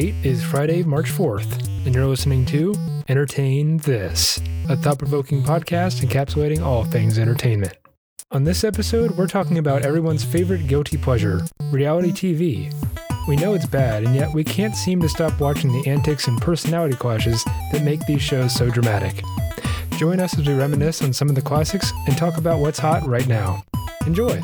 date is Friday, March 4th, and you're listening to Entertain This, a thought provoking podcast encapsulating all things entertainment. On this episode, we're talking about everyone's favorite guilty pleasure reality TV. We know it's bad, and yet we can't seem to stop watching the antics and personality clashes that make these shows so dramatic. Join us as we reminisce on some of the classics and talk about what's hot right now. Enjoy!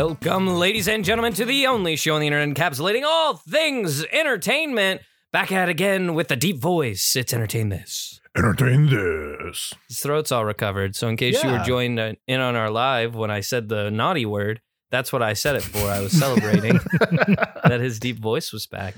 Welcome, ladies and gentlemen, to the only show on the internet encapsulating all things entertainment. Back at it again with the deep voice. It's Entertain This. Entertain this. His throat's all recovered. So, in case you were Yeah. joined uh, in on our live when I said the naughty word, that's what I said it for. I was celebrating that his deep voice was back.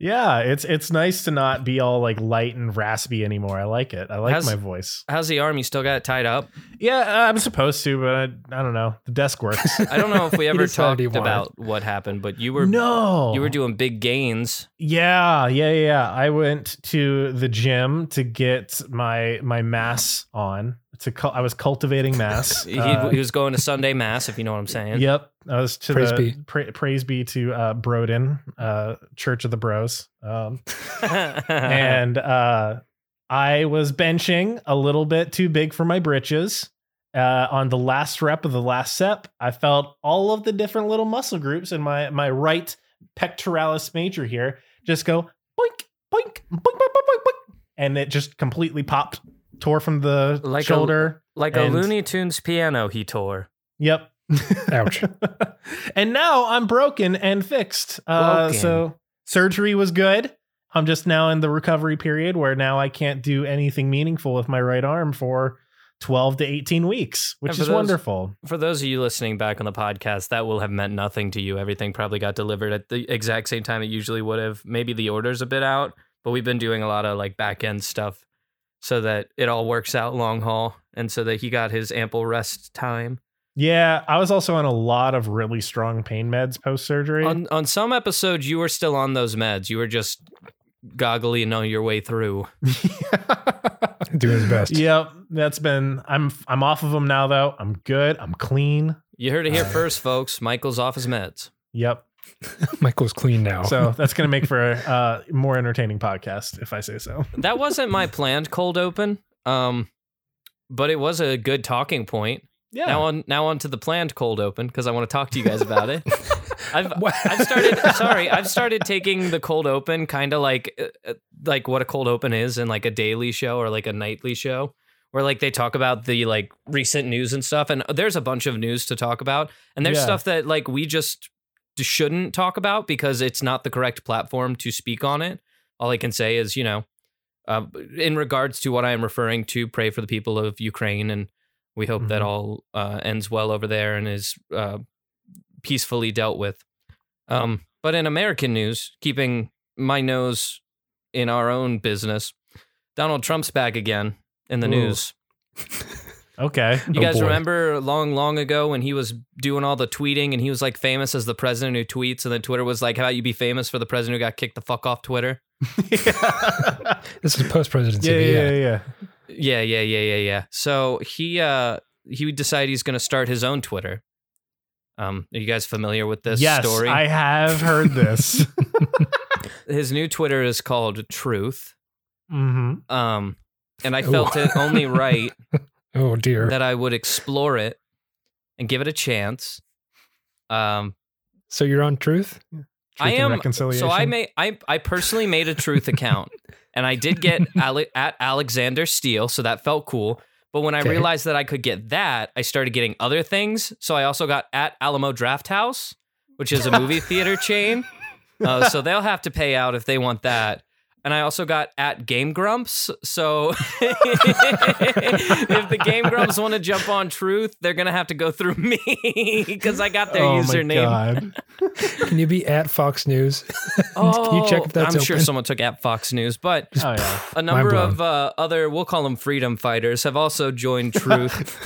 Yeah, it's it's nice to not be all like light and raspy anymore. I like it. I like How's- my voice. How's the arm? You still got it tied up? Yeah, uh, I'm supposed to, but I, I don't know. The desk works. I don't know if we ever talked about what happened, but you were no, you were doing big gains. Yeah, yeah, yeah, yeah. I went to the gym to get my my mass on. To cul- I was cultivating mass. He, Uh, he was going to Sunday mass, if you know what I'm saying. Yep, I was to Praise the be. pra- praise be to uh, Broden, uh, Church of the Bros. Um, and uh, I was benching a little bit too big for my britches. Uh, on the last rep of the last set, I felt all of the different little muscle groups in my my right pectoralis major here just go boink boink boink boink boink boink, boink and it just completely popped, tore from the Like a- shoulder. like and- a Looney Tunes piano he tore. Yep. Ouch. and now I'm broken and fixed. Uh, Broken. so surgery was good. I'm just now in the recovery period where now I can't do anything meaningful with my right arm for 12 to 18 weeks, which is those- wonderful. For those of you listening back on the podcast, that will have meant nothing to you. Everything probably got delivered at the exact same time it usually would have. Maybe the order's a bit out, but we've been doing a lot of like back end stuff so that it all works out long haul and so that he got his ample rest time. Yeah, I was also on a lot of really strong pain meds post surgery. On on some episodes you were still on those meds. You were just goggly and on your way through. Doing his best. yep, that's been I'm I'm off of them now though. I'm good. I'm clean. You heard it here Uh, first, folks. Michael's off his meds. Yep. Michael's clean now. So that's going to make for a uh, more entertaining podcast if I say so. That wasn't my planned cold open. Um but it was a good talking point. Yeah. Now on now on to the planned cold open because I want to talk to you guys about it. I've I've started sorry, I've started taking the cold open kind of like uh, uh, like what a cold open is in like a daily show or like a nightly show where like they talk about the like recent news and stuff and there's a bunch of news to talk about and there's Yeah. stuff that like we just shouldn't talk about because it's not the correct platform to speak on it. All I can say is, you know, uh, in regards to what I am referring to, pray for the people of Ukraine and we hope that Mhm. all uh, ends well over there and is uh, peacefully dealt with. Um, but in American news, keeping my nose in our own business, Donald Trump's back again in the Ooh. news. Okay. You Oh, guys boy. remember long, long ago when he was doing all the tweeting and he was like famous as the president who tweets, and then Twitter was like, "How about you be famous for the president who got kicked the fuck off Twitter?" yeah, this is post presidency. yeah, yeah, yeah. Yeah, yeah, yeah, yeah, yeah. So he uh he decided he's going to start his own Twitter. Um, are you guys familiar with this yes, story? I have heard this. His new Twitter is called Truth. hmm Um, and I Ooh. felt it only right Oh dear. that I would explore it and give it a chance. Um, so you're on truth? I am reconciliation. so I made I I personally made a Truth account, and I did get Ale- at Alexander Steele, so that felt cool. But when I Okay. realized that I could get that, I started getting other things. So I also got at Alamo Draft House, which is a movie theater chain. Uh, so they'll have to pay out if they want that. And I also got at Game Grumps. So if the Game Grumps want to jump on Truth, they're gonna have to go through me because I got their oh username. My God. Can you be at Fox News? Oh, Can you check if that's I'm sure someone took at Fox News, but Oh yeah. a number of uh, other, we'll call them freedom fighters, have also joined Truth,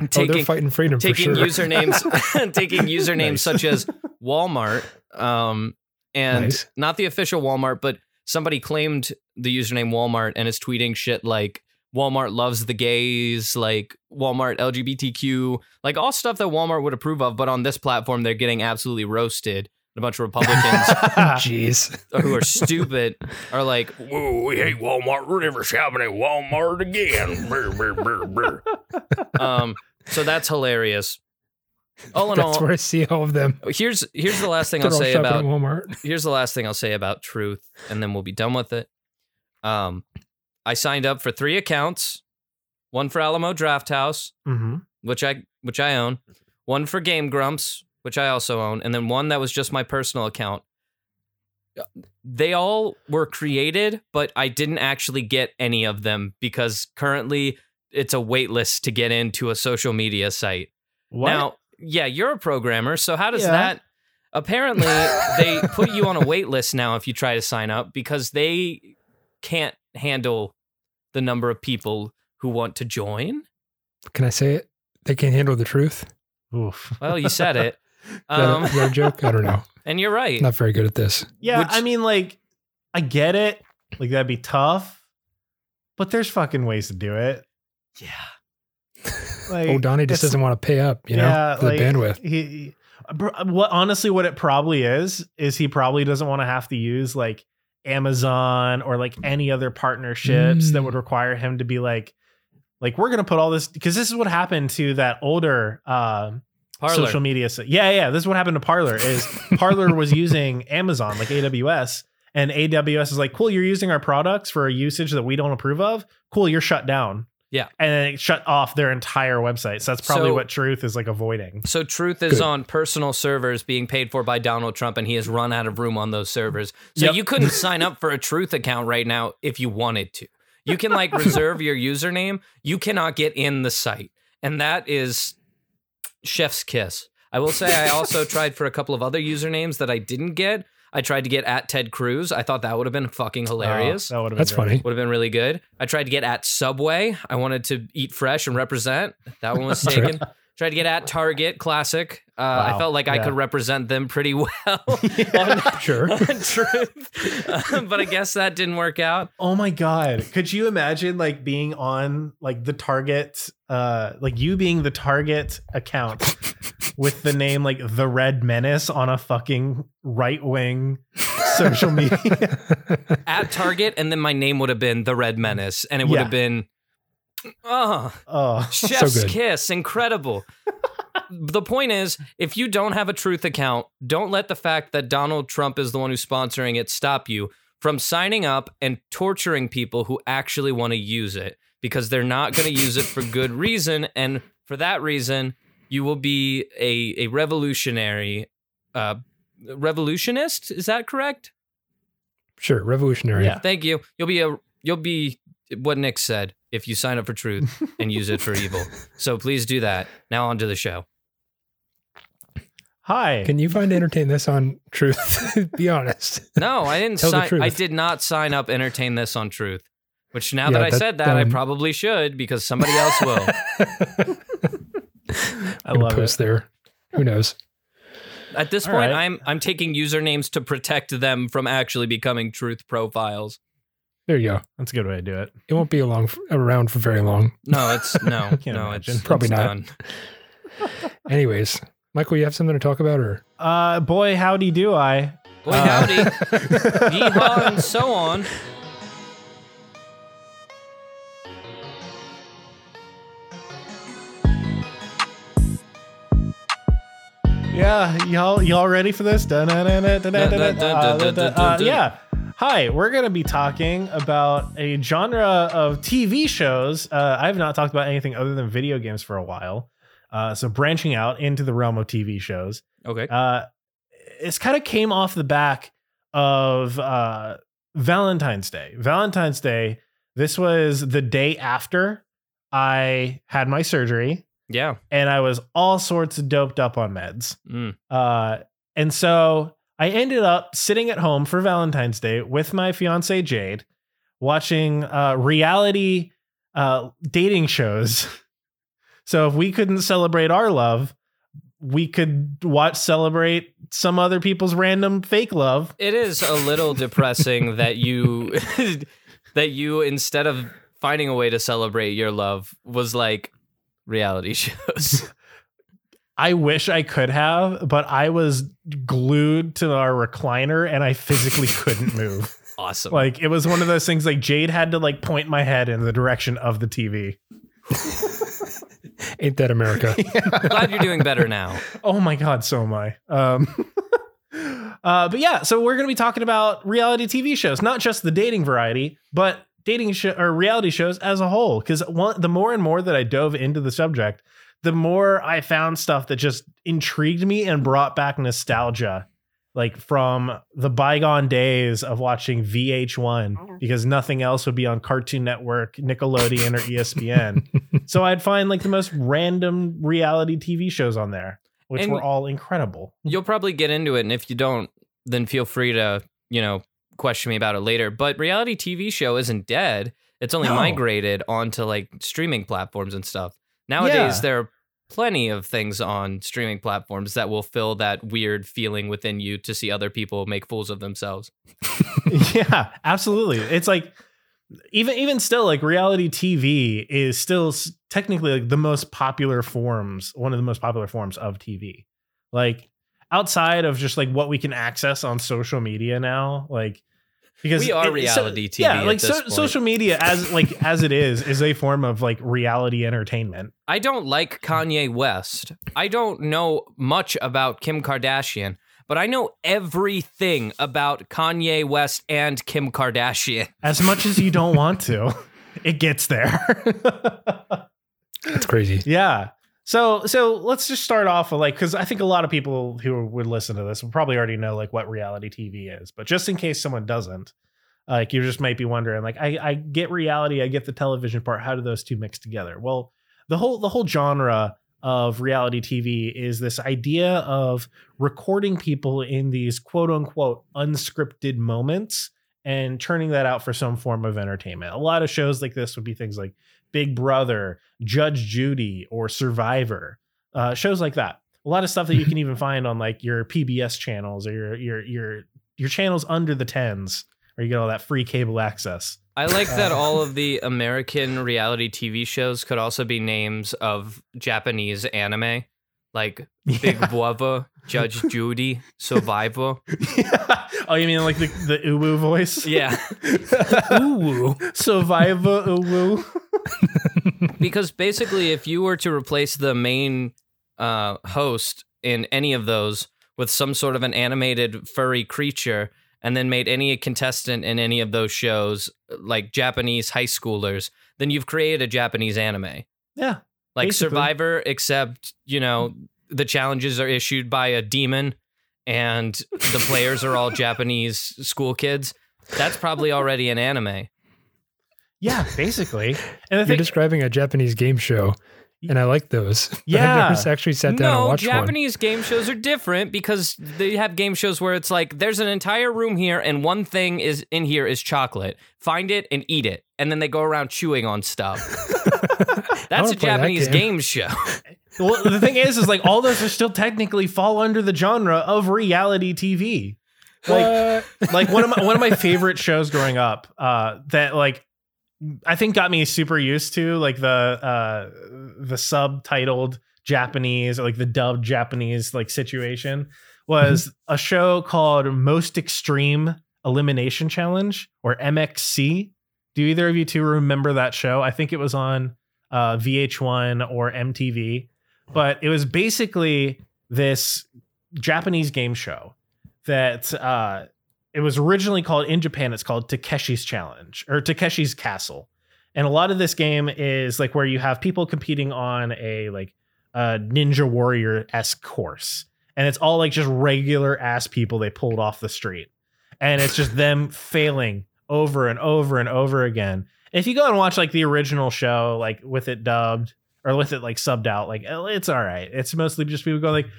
oh, taking they're fighting freedom for taking sure. usernames, taking usernames Nice. such as Walmart, um, and Nice. not the official Walmart, but somebody claimed the username Walmart and is tweeting shit like Walmart loves the gays, like Walmart LGBTQ, like all stuff that Walmart would approve of. But on this platform, they're getting absolutely roasted. A bunch of Republicans Jeez. who are stupid are like, "Whoa, we hate Walmart. We're never shopping at Walmart again." Brr, brr, brr, brr. um, so that's hilarious. All in That's all, where I see all of them. here's here's the last thing I'll say about Walmart. here's the last thing I'll say about Truth, and then we'll be done with it. Um, I signed up for three accounts, one for Alamo Draft House, hmm which I which I own, one for Game Grumps, which I also own, and then one that was just my personal account. They all were created, but I didn't actually get any of them because currently it's a wait list to get into a social media site. What? Now, yeah, you're a programmer, so how does Yeah. that? Apparently, they put you on a wait list now if you try to sign up because they can't handle the number of people who want to join. Can I say it? They can't handle the truth. Oof. Well, you said it. Is that, a, Um, is that a joke? I don't know. and you're right. Not very good at this. Yeah, Which- I mean, like, I get it. Like, that'd be tough, but there's fucking ways to do it. Yeah. Like, oh, Donnie just doesn't want to pay up, you know, yeah, for the like, bandwidth. He, he- what honestly, what it probably is, is he probably doesn't want to have to use like Amazon or like any other partnerships that Mm. would require him to be like, like we're gonna put all this because this is what happened to that older uh, Parler. social media. So, yeah, yeah, this is what happened to Parler. Is Parler was using Amazon like AWS, and AWS is like, cool, you're using our products for a usage that we don't approve of. Cool, you're shut down. Yeah. and then it shut off their entire website. So that's probably So- what Truth is like avoiding. So Truth is Good. on personal servers being paid for by Donald Trump, and he has run out of room on those servers. So Yep. you couldn't sign up for a Truth account right now if you wanted to. You can like reserve your username. You cannot get in the site, and that is chef's kiss. I will say I also tried for a couple of other usernames that I didn't get. I tried to get at Ted Cruz. I thought that would have been fucking hilarious. Oh, that would have That's funny. Would have been really good. I tried to get at Subway. I wanted to eat fresh and represent. That one was That's right. taken. Tried to get at Target Classic. Uh, I felt like I could represent them pretty well Yeah. on, Sure. on Truth, Uh, but I guess that didn't work out. Oh my god. Could you imagine like being on like the Target uh like you being the Target account with the name like the Red Menace on a fucking right-wing social media? At Target, and then my name would have been the Red Menace, and it would Yeah. have been, uh, oh, Oh. Chef's good. kiss, incredible. the point is, if you don't have a truth account, don't let the fact that Donald Trump is the one who's sponsoring it stop you from signing up and torturing people who actually want to use it because they're not going to use it for good reason. And for that reason, you will be a, a revolutionary, uh, revolutionist. Is that correct? Sure, revolutionary. Yeah. Thank you. You'll be a you'll be what Nick said if you sign up for truth and use it for evil. So please do that. Now on to the show. Hi. Can you find entertain this on Truth? Be honest. No, I didn't Tell sign I did not sign up entertain this on truth. Which now Yeah, that I said that, I um, probably should because somebody else will. I Gonna love post it. there. Who knows? At this All point, right. I'm I'm taking usernames to protect them from actually becoming truth profiles. There you go. That's a good way to do it. It won't be along around for very long. No, it's no, Can't no, imagine. it's Probably it's not. done. Anyways, Michael, you have something to talk about, or Uh boy, howdy do I. Boy, Uh, howdy, yeehaw, and so on. Yeah, y'all y'all ready for this? Yeah. Hi, we're going to be talking about a genre of TV shows. Uh, I have not talked about anything other than video games for a while. Uh, so branching out into the realm of TV shows. Okay. Uh, it's kind of came off the back of uh, Valentine's Day. Valentine's Day. This was the day after I had my surgery, Yeah. and I was all sorts of doped up on meds. Mm. Uh, and so I ended up sitting at home for Valentine's Day with my fiance Jade, watching uh, reality uh, dating shows. so if we couldn't celebrate our love, we could watch celebrate some other people's random fake love. It is a little depressing that you that you instead of finding a way to celebrate your love was like reality shows. I wish I could have, but I was glued to our recliner and I physically couldn't move. awesome. Like it was one of those things like Jade had to like point my head in the direction of the TV. Ain't that America? Glad you're doing better now. Oh my god, so am I. Um uh but yeah, so we're going to be talking about reality TV shows, not just the dating variety, but dating show or reality shows as a whole cuz one the more and more that I dove into the subject, the more I found stuff that just intrigued me and brought back nostalgia like from the bygone days of watching VH1 because nothing else would be on Cartoon Network, Nickelodeon, or ESPN. so I'd find like the most random reality TV shows on there, which And- were all incredible. You'll probably get into it, and if you don't, then feel free to, you know, question me about it later. But reality TV show isn't dead. It's only No. migrated onto like streaming platforms and stuff. Nowadays, Yeah. there are plenty of things on streaming platforms that will fill that weird feeling within you to see other people make fools of themselves. yeah, absolutely. It's like even even still like reality TV is still technically like the most popular forms, one of the most popular forms of TV. Like outside of just like what we can access on social media now, like because We are it- so- reality TV Yeah, at like this so, point. social media as like as it is is a form of like reality entertainment. I don't like Kanye West. I don't know much about Kim Kardashian, but I know everything about Kanye West and Kim Kardashian. As much as you don't want to, it gets there. That's crazy. Yeah. So so let's just start off with like because I think a lot of people who would listen to this will probably already know like what reality TV is, but just in case someone doesn't, like you just might be wondering like I I get reality, I get the television part. How do those two mix together? Well, the whole the whole genre of reality TV is this idea of recording people in these quote unquote unscripted moments and turning that out for some form of entertainment. A lot of shows like this would be things like Big Brother, Judge Judy, or Survivor. Uh, shows like that. A lot of stuff that you can even find on like your PBS channels or your your your your channels under the tens, where you get all that free cable access. I like that all of the American reality TV shows could also be names of Japanese anime, like Big Yeah. Brother, Judge Judy, Survivor. oh, you mean like the the uwu voice? Yeah, Ooh. Survivor uwu. because basically, if you were to replace the main uh, host in any of those with some sort of an animated furry creature, and then made any contestant in any of those shows like Japanese high schoolers, then you've created a Japanese anime. Yeah. Like Basically. Survivor, except you know the challenges are issued by a demon, and the players are all Japanese school kids. That's probably already an anime. Yeah, basically. And You're thing, describing a Japanese game show, and I like those. Yeah. I've never actually sat down and no, watched one. Japanese game shows are different because they have game shows where it's like there's an entire room here and one thing is in here is chocolate. Find it and eat it, and then they go around chewing on stuff. That's a play that Japanese game. game show. well, the thing is, is like all those are still technically fall under the genre of reality TV. Like, What? like one of my one of my favorite shows growing up, uh, that like I think got me super used to like the uh the subtitled Japanese or like the dubbed Japanese like situation was a show called Most Extreme Elimination Challenge or MXC. Do either of you two remember that show? I think it was on uh, VH1 or MTV, but it was basically this Japanese game show that uh, it was originally called in Japan. It's called Takeshi's Challenge or Takeshi's Castle, and a lot of this game is like where you have people competing on a like a Ninja Warrior esque course, and it's all like just regular ass people they pulled off the street, and it's just them failing over and over and over again. If you go and watch like the original show, like with it dubbed or with it like subbed out, like it's all right. It's mostly just people going like,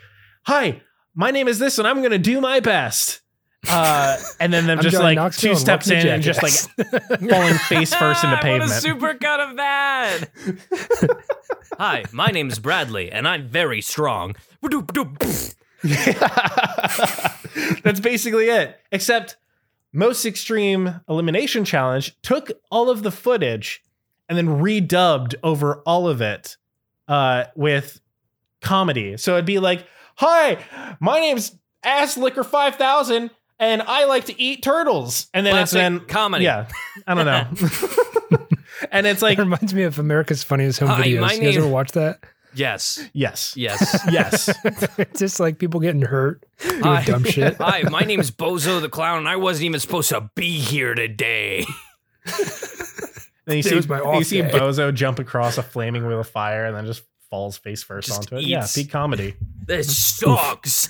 "Hi, my name is this, and I'm gonna do my best." Uh, and then them just like Knoxville two steps in and just like falling face first into what pavement. a super cut of that. Hi, my name's Bradley, and I'm very strong. That's basically it. Except most extreme elimination challenge took all of the footage and then redubbed over all of it uh, with comedy. So it'd be like, "Hi, my name's Ass Liquor Five Thousand, and I like to eat turtles." And then it's Classic then comedy. yeah, I don't know. and it's like it reminds me of America's Funniest Home Hi, Videos. You guys name- ever watch that? Yes. yes, Yes. yes. just like people getting hurt doing Hi. dumb shit. Hi, my name's Bozo the Clown, and I wasn't even supposed to be here today. Then you It see, my you off see. Bozo jump across a flaming wheel of fire and then just falls face first Just onto it. Yeah, eats. peak comedy. This sucks.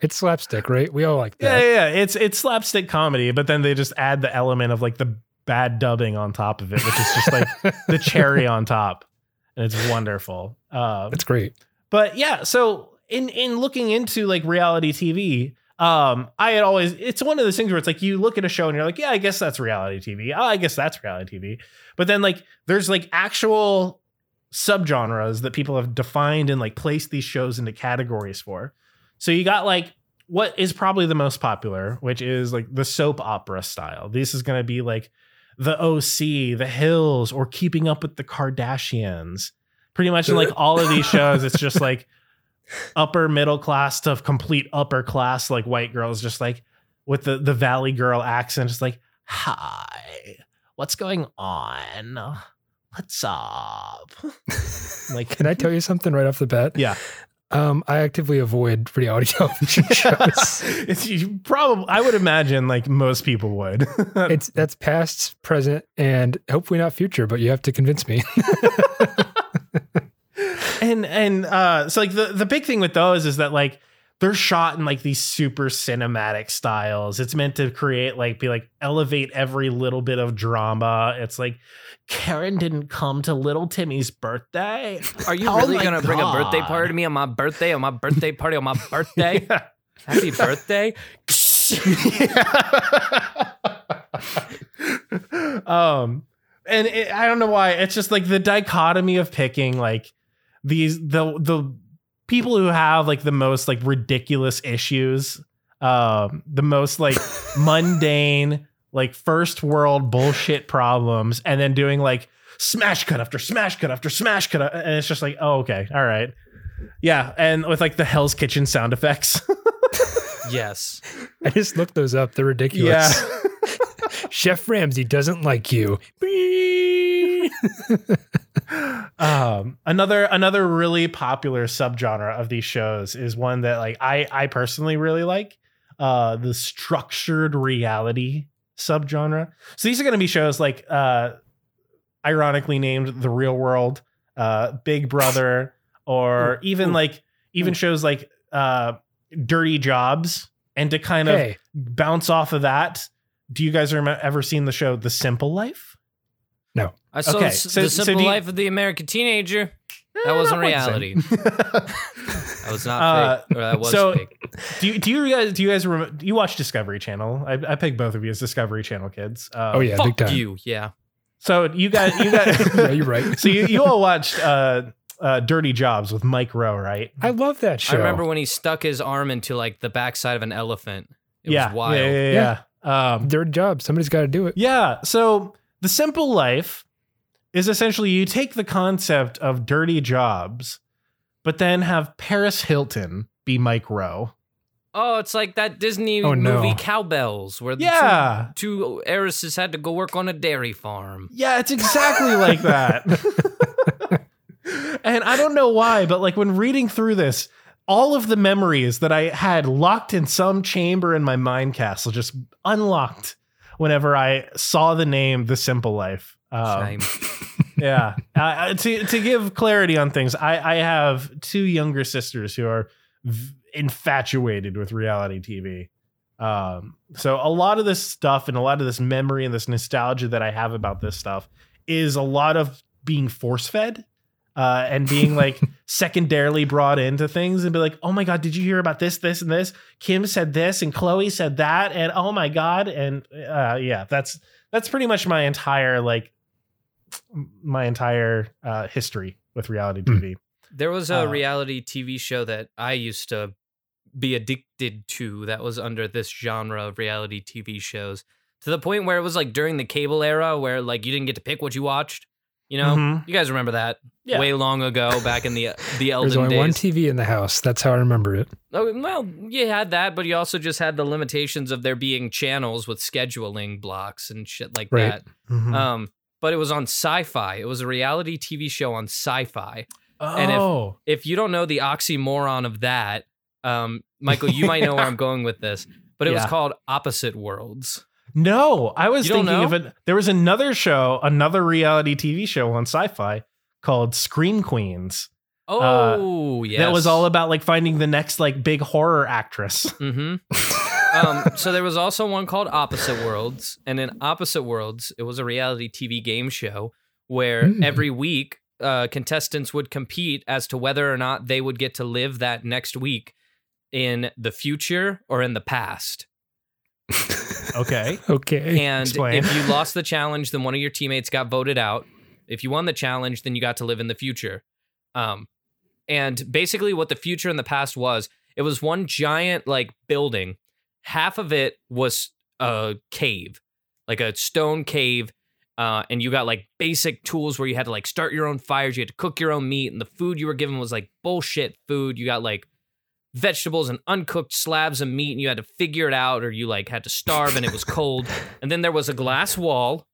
It's slapstick, right? We all like Yeah, that. yeah, yeah. It's it's slapstick comedy, but then they just add the element of like the bad dubbing on top of it, which is just like the cherry on top, and it's wonderful. Um, That's great. but yeah, so in in looking into like reality TV, um, I had always it's one of those things where it's like you look at a show and you're like, yeah, I guess that's reality TV. Oh, I guess that's reality TV. But then like there's like actual subgenres that people have defined and like placed these shows into categories for. So you got like what is probably the most popular, which is like the soap opera style. This is going to be like the OC, The Hills, or Keeping Up with the Kardashians. Pretty much in like all of these shows, it's just like upper middle class to complete upper class, like white girls, just like with the the Valley Girl accent, just like, "Hi, what's going on? What's up?" like, Can I tell you something right off the bat? yeah, Um, I actively avoid reality television shows. it's you probably. I would imagine like most people would. it's that's past, present, and hopefully not future. But you have to convince me. and and uh so like the the big thing with those is that like they're shot in like these super cinematic styles it's meant to create like be like elevate every little bit of drama it's like karen didn't come to little timmy's birthday Are you Oh really my gonna bring a birthday party to me on my birthday? On my birthday party on my birthday? Happy birthday! um and it, i don't know why it's just like the dichotomy of picking like these the the people who have like the most like ridiculous issues um the most like mundane like first world bullshit problems and then doing like smash cut after smash cut after smash cut and it's just like oh okay all right yeah and with like the hell's kitchen sound effects Yes. I just looked those up. They're ridiculous. Chef Ramsay doesn't like you. um another another really popular subgenre of these shows is one that like i i personally really like uh the structured reality subgenre so these are going to be shows like uh ironically named the real world uh big brother or even ooh. like even shows like uh dirty jobs and to kind of hey, bounce off of that do you guys remember ever seen the show the simple life No, I saw Okay, s- so- the simple do you- life of the American teenager. That Eh, wasn't not quite the same. reality. That was not Uh, fake. Or that was so- fake. Do you do you guys do you guys rem- do you watch Discovery Channel? I, I pick both of you as Discovery Channel kids. Um, oh yeah, big Fuck time. you. Yeah. So you guys you guys yeah, you're right. so you, you all watched uh, uh, Dirty Jobs with Mike Rowe, right? I love that show. I remember when he stuck his arm into like the backside of an elephant. It yeah, was wild. yeah, yeah, yeah. yeah. Um, their job. Somebody's got to do it. yeah. So the simple life is essentially you take the concept of dirty jobs, but then have Paris Hilton be Mike Rowe. Oh, it's like that Disney Oh, no. movie Cow Belles where the Yeah. two, two heiresses had to go work on a dairy farm. Yeah, it's exactly like that. and I don't know why, but like when reading through this, all of the memories that I had locked in some chamber in my mind castle just unlocked whenever I saw the name The Simple Life. Um, Shame. yeah. Uh, to to give clarity on things, I I have two younger sisters who are v- infatuated with reality TV. Um, so a lot of this stuff and a lot of this memory and this nostalgia that I have about this stuff is a lot of being force fed. Uh, and being like secondarily brought into things and be like, oh my God, did you hear about this, this, and this? Kim said this and Chloe said that. And oh my God. And uh, yeah, that's that's pretty much my entire like my entire uh, history with reality Hmm. TV. There was a Uh, reality TV show that I used to be addicted to that was under this genre of reality TV shows. to the point where it was like during the cable era where like you didn't get to pick what you watched. You know, Mhm. you guys remember that Yeah. way long ago, back in the the There's elden only one. TV in the house. That's how I remember it. Oh, well, you had that, but you also just had the limitations of there being channels with scheduling blocks and shit like Right. that. Mhm. Um, but it was on Sci-Fi. It was a reality TV show on Sci-Fi. and if- oh, If you don't know the oxymoron of that, um, Michael, you might know where I'm going with this. But it was called Opposite Worlds. no, I was thinking know? of it. There was another show, another reality TV show on Sci-Fi called Scream Queens. Oh, yes. That was all about like finding the next like big horror actress. Mm-hmm. um, so there was also one called Opposite Worlds, and in Opposite Worlds, it was a reality TV game show where Hmm. every week uh, contestants would compete as to whether or not they would get to live that next week in the future or in the past. Okay. Okay. And Explain. if you lost the challenge, then one of your teammates got voted out. If you won the challenge, then you got to live in the future. Um, and basically, what the future and the past was, it was one giant like building. Half of it was a cave, like a stone cave. Uh, and you got like basic tools where you had to like start your own fires, you had to cook your own meat, and the food you were given was like bullshit food. You got like vegetables and uncooked slabs of meat and you had to figure it out or you like had to starve and it was cold and then there was a glass wall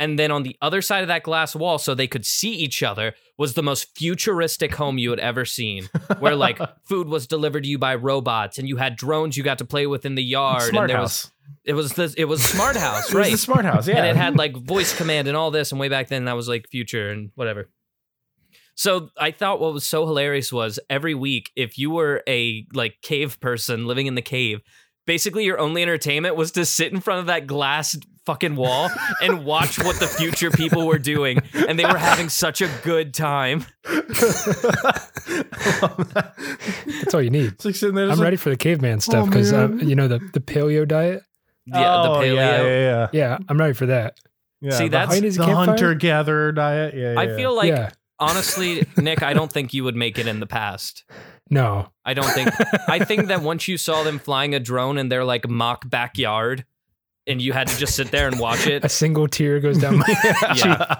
and then on the other side of that glass wall so they could see each other was the most futuristic home you had ever seen where like food was delivered to you by robots and you had drones you got to play with in the yard smart and there house. was it was the it was smart house It was right the smart house. Yeah. and it had like voice command and all this and way back then that was like future and whatever so i thought what was so hilarious was every week if you were a like cave person living in the cave basically your only entertainment was to sit in front of that glass fucking wall and watch what the future people were doing and they were having such a good time That's all you need. It's like sitting there. I'm just ready for the caveman stuff Oh, because uh, man. you know the the paleo diet. yeah the Oh, paleo Yeah, yeah, yeah. Yeah, I'm ready for that. yeah See, that's- hun- Behind his the campfire? hunter gatherer diet. Yeah, yeah, i feel like yeah, honestly nick i don't think you would make it in the past no. I don't think. I think that once you saw them flying a drone in their like mock backyard, and you had to just sit there and watch it. a single tear goes down my Yeah.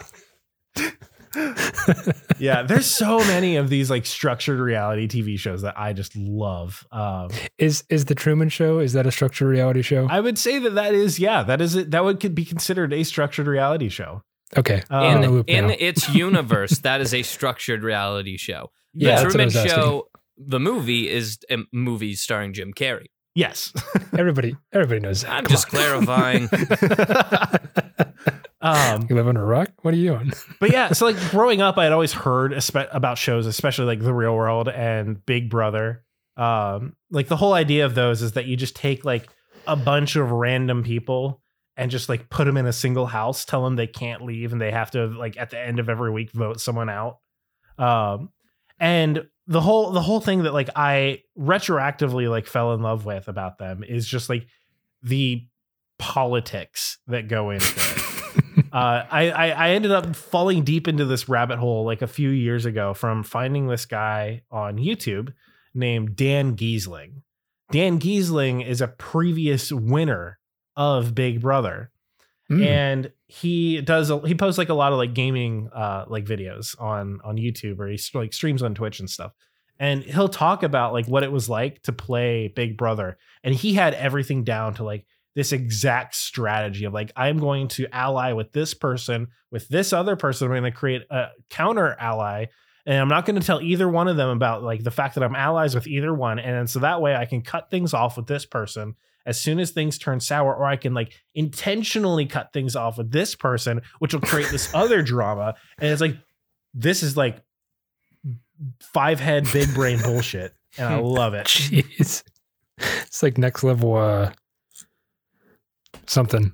yeah, there's so many of these like structured reality TV shows that I just love. Um, Is is the Truman Show? Is that a structured reality show? I would say that that is yeah, that is it. That would could be considered a structured reality show. okay, Um, in In loop in now. its universe, that is a structured reality show. The Yeah, that's Truman. Show, the movie, is a movie starring Jim Carrey. Yes. Everybody everybody knows that. I'm Come just on. clarifying. um, You live under a rock? What are you on? but yeah, so like growing up, I had always heard espe- about shows, especially like The Real World and Big Brother. Um, like the whole idea of those is that you just take like a bunch of random people and just like put them in a single house, tell them they can't leave, and they have to like at the end of every week vote someone out. Um, and the whole the whole thing that like I retroactively like fell in love with about them is just like the politics that go into it uh, I, I I ended up falling deep into this rabbit hole like a few years ago from finding this guy on YouTube named Dan Gheesling. Dan Gheesling is a previous winner of Big Brother, Mm. and he does he posts like a lot of like gaming uh like videos on on YouTube or he like streams on Twitch and stuff. And he'll talk about like what it was like to play Big Brother, and he had everything down to like this exact strategy of like I'm going to ally with this person with this other person. I'm going to create a counter ally, and I'm not going to tell either one of them about like the fact that I'm allies with either one, and so that way I can cut things off with this person as soon as things turn sour, or I can like intentionally cut things off with this person, which will create this other drama. And it's like this is like five head big brain bullshit, and I love it. Jeez. It's like next level uh something.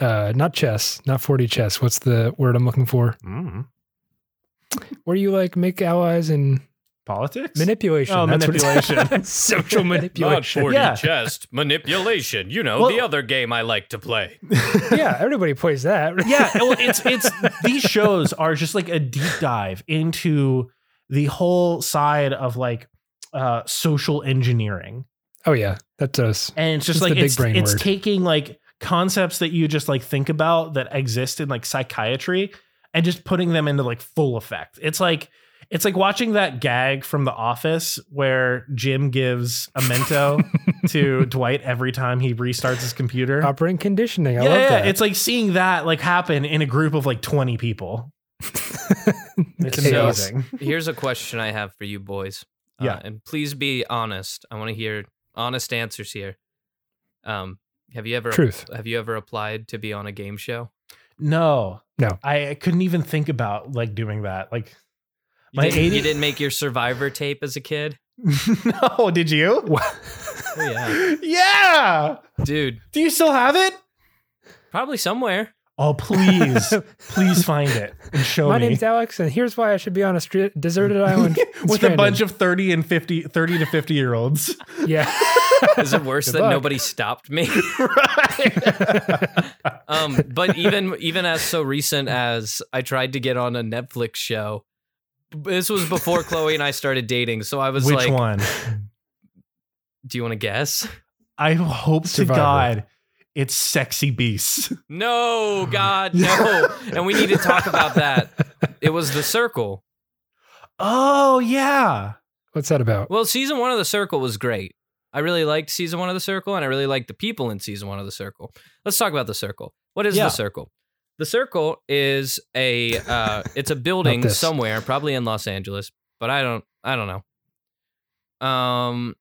Uh not chess, not 4D chess. What's the word I'm looking for? Mm. Where you like make allies and Politics, manipulation. Oh, That's manipulation. Social manipulation. 4D Yeah. chess, manipulation. You know, Well- the other game I like to play. yeah, everybody plays that. yeah, well, it's it's these shows are just like a deep dive into the whole side of like uh social engineering Oh yeah, that does. and it's just It's like the big it's, brain it's word. taking like concepts that you just like think about that exist in like psychiatry and just putting them into like full effect. It's like it's like watching that gag from The Office where Jim gives a mento to Dwight every time he restarts his computer. Operant conditioning. I yeah, love yeah, that. it's like seeing that like happen in a group of like 20 people. It's Chaos. amazing. Here's a question I have for you boys. Uh, Yeah. and please be honest. I want to hear honest answers here. Um, have you ever Truth. have you ever applied to be on a game show? No. No. I, I couldn't even think about like doing that. Like You, My didn't, 80 you didn't make your survivor tape as a kid? no, did you? Oh, yeah. yeah. Dude, Do you still have it? probably somewhere. Oh, please. please find it and show My me. My name's Alex, and here's why I should be on a stri- deserted island With a bunch of 30 and 50, 30 to 50 year olds. yeah. Is it worse Good that luck. nobody stopped me? right. um, but even even as so recent as I tried to get on a Netflix show. This was before Chloe and I started dating, so I was Which like, one? "Do you want to guess?" I hope Survivor. to God it's Sexy Beasts. No, God, no. and we need to talk about that. It was The Circle. Oh, yeah. What's that about? Well, season one of The Circle was great. I really liked season one of The Circle, and I really liked the people in season one of The Circle. Let's talk about The Circle. What is Yeah. The Circle? The Circle is a uh, it's a building somewhere, probably in Los Angeles, but I don't I don't know. Um,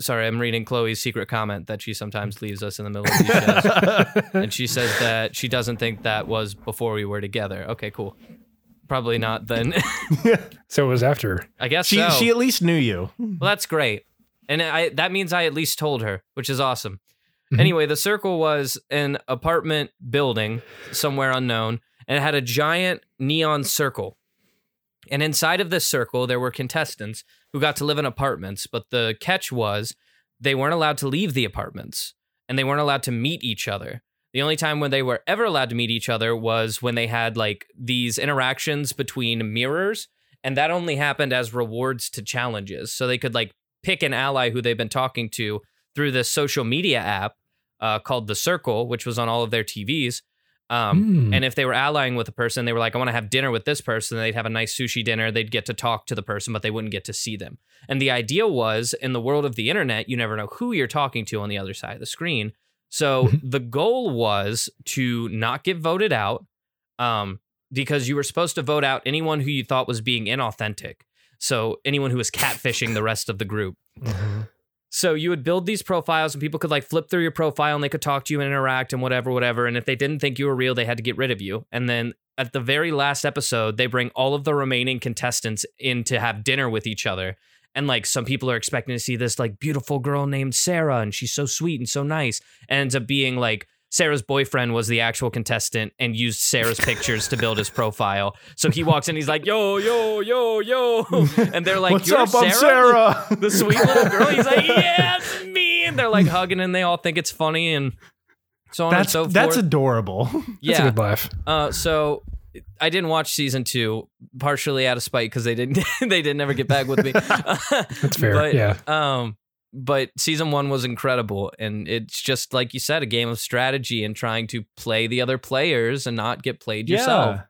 sorry, I'm reading Chloe's secret comment that she sometimes leaves us in the middle of these shows. and she says that she doesn't think that was before we were together. Okay, cool. Probably not then. So it was after. I guess she so. she at least knew you. well, that's great. And I that means I at least told her, which is awesome. Mhm. Anyway, the circle was an apartment building somewhere unknown, and it had a giant neon circle. And inside of this circle, there were contestants who got to live in apartments, but the catch was they weren't allowed to leave the apartments and they weren't allowed to meet each other. The only time when they were ever allowed to meet each other was when they had like these interactions between mirrors, and that only happened as rewards to challenges. So they could like pick an ally who they've been talking to through this social media app uh, called The Circle, which was on all of their TVs. Um, Hmm. and if they were allying with a person, they were like, I want to have dinner with this person. They'd have a nice sushi dinner. They'd get to talk to the person, but they wouldn't get to see them. And the idea was in the world of the internet, you never know who you're talking to on the other side of the screen. So the goal was to not get voted out um, because you were supposed to vote out anyone who you thought was being inauthentic. So anyone who was catfishing the rest of the group. So you would build these profiles and people could like flip through your profile and they could talk to you and interact and whatever, whatever. And if they didn't think you were real, they had to get rid of you. And then at the very last episode, they bring all of the remaining contestants in to have dinner with each other. And like some people are expecting to see this like beautiful girl named Sarah and she's so sweet and so nice. And ends up being like Sarah's boyfriend was the actual contestant and used Sarah's pictures to build his profile. So he walks in, he's like, yo, yo, yo, yo. And they're like, What's up? I'm Sarah? Sarah. the sweet little girl. He's like, yeah, it's me. And they're like hugging and they all think it's funny and so on That's and so that's forth. adorable. That's a yeah. good laugh. Uh, so I didn't watch season two, partially out of spite because they didn't they didn't ever get back with me. That's fair. But, yeah. Um, but season one was incredible, and it's just like you said, a game of strategy and trying to play the other players and not get played yourself.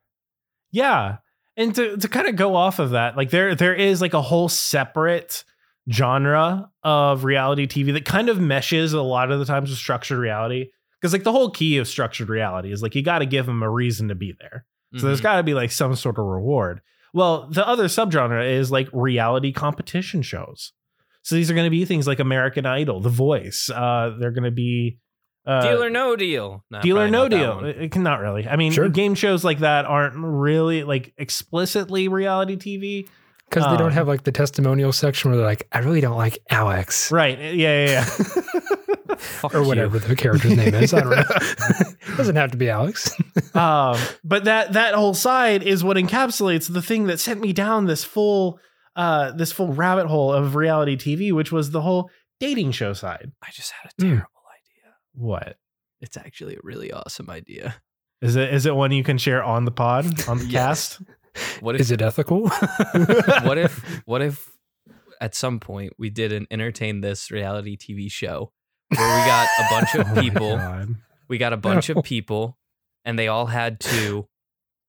Yeah. And to, to kind of go off of that, like there there is like a whole separate genre of reality TV that kind of meshes a lot of the times with structured reality. Because like the whole key of structured reality is like you got to give them a reason to be there. So there's Mhm. got to be like some sort of reward. Well, the other subgenre is like reality competition shows. So these are going to be things like American Idol, The Voice. Uh, they're going to be uh, deal or no deal. Nah, deal or no deal. It, it not really. I mean, Sure. game shows like that aren't really like explicitly reality TV. Because they um, don't have like the testimonial section where they're like, I really don't like Alex Right. Yeah, yeah, yeah. Fuck or you. whatever the character's name is. I don't know. Doesn't have to be Alex. um, but that that whole side is what encapsulates the thing that sent me down this full uh this full rabbit hole of reality TV, which was the whole dating show side. I just had a Hmm. terrible idea. What? It's actually a really awesome idea. Is it is it one you can share on the pod, on the Yes. cast? What if Is it ethical? what if what if at some point we did an entertain this reality TV show where we got a bunch Oh of my people God. we got a bunch of people and they all had to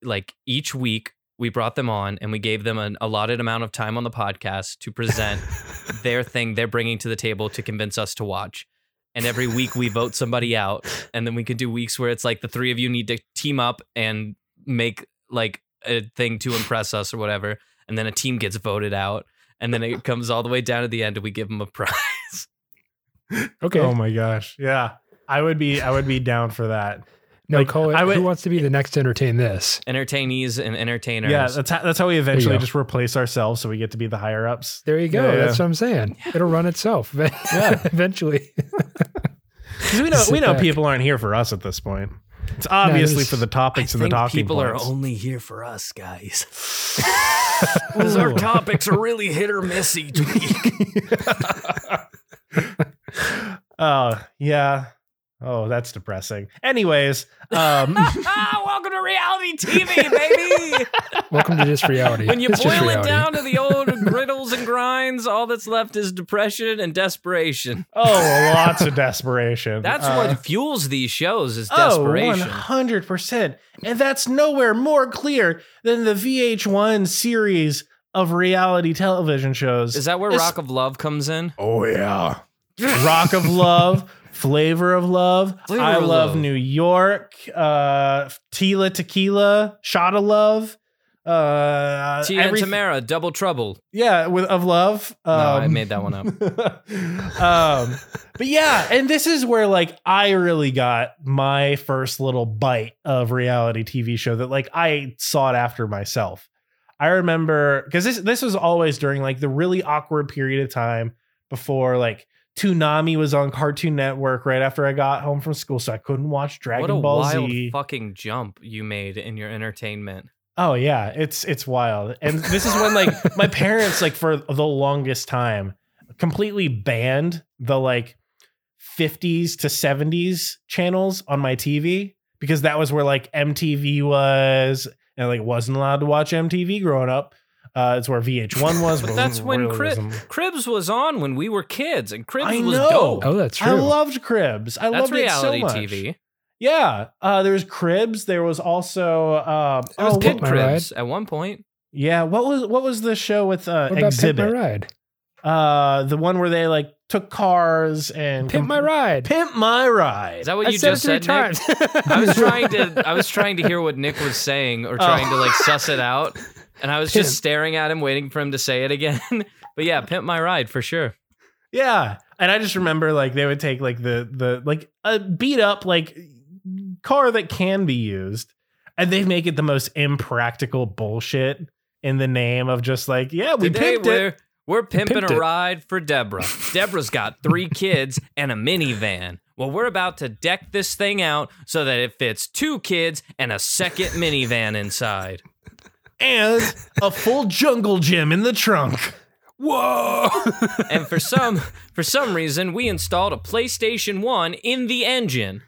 like each week we brought them on and we gave them an allotted amount of time on the podcast to present their thing they're bringing to the table to convince us to watch and every week we vote somebody out and then we could do weeks where it's like the three of you need to team up and make like a thing to impress us or whatever and then a team gets voted out and then it comes all the way down to the end and we give them a prize Okay. Oh my gosh. Yeah. I would be I would be down for that. No, like, call it. I would- Who wants to be the next to entertain this? entertainees and entertainers Yeah, that's how, that's how we eventually just replace ourselves so we get to be the higher ups. There you go. Yeah, That's yeah. what I'm saying. It'll run itself. Yeah. Eventually. Because we know we know back. people aren't here for us at this point. It's obviously there's- for the topics and the think talking people points. are only here for us guys because our topics are really hit or miss each week Oh yeah. Oh, that's depressing. Anyways, um, welcome to reality tv baby Welcome to just reality. when you It's boil it down to the old griddles and grinds all that's left is depression and desperation oh, lots of desperation. that's Uh, what fuels these shows is Oh, desperation 100%. And that's nowhere more clear than the VH1 series of reality television shows. is that where Es- rock of love comes in Oh, yeah. Rock of Love, Flavor of Love, Flavor I of Love Love. New York, uh, Tila Tequila, Shot of Love. Uh, tia and tamara double trouble Yeah, with of love. no i Um, made that one up um, but yeah, and this is where like I really got my first little bite of reality TV show that like I sought after myself. I remember because this this was always during like the really awkward period of time before like Toonami was on Cartoon Network right after I got home from school, so I couldn't watch Dragon what a Ball wild Z. fucking jump you made in your entertainment Oh yeah, it's it's wild. And this is when like my parents like for the longest time completely banned the like 50s to 70s channels on my TV because that was where like MTV was and like wasn't allowed to watch MTV growing up. Uh, it's where VH1 was. But that's when Crib, Cribs was on when we were kids, and Cribs I was know. dope. Oh, that's true. I loved Cribs. I That's loved it so reality much. TV. Yeah, uh, there was Cribs. There was also uh, There was oh, Pit Pimp My Cribs at one point. yeah. What was what was the show with uh, what about Exhibit? Pimp My Ride? Uh, the one where they like took cars and Pimp My Ride. Pimp my ride. Is that what I you said just it three said, Nick? times. I was trying to I was trying to hear what Nick was saying or Oh. trying to like suss it out. And I was Pimp. just staring at him waiting for him to say it again. but yeah, pimp my ride for sure. yeah, and I just remember like they would take like the the like a beat up like car that can be used, and they make it the most impractical bullshit in the name of just like yeah we Today pimped we're it. we're pimping pimped a it. ride for Deborah. Deborah's got three kids and a minivan. Well, we're about to deck this thing out so that it fits two kids and a second minivan inside. And a full jungle gym in the trunk. Whoa! And for some for some reason, we installed a PlayStation 1 in the engine.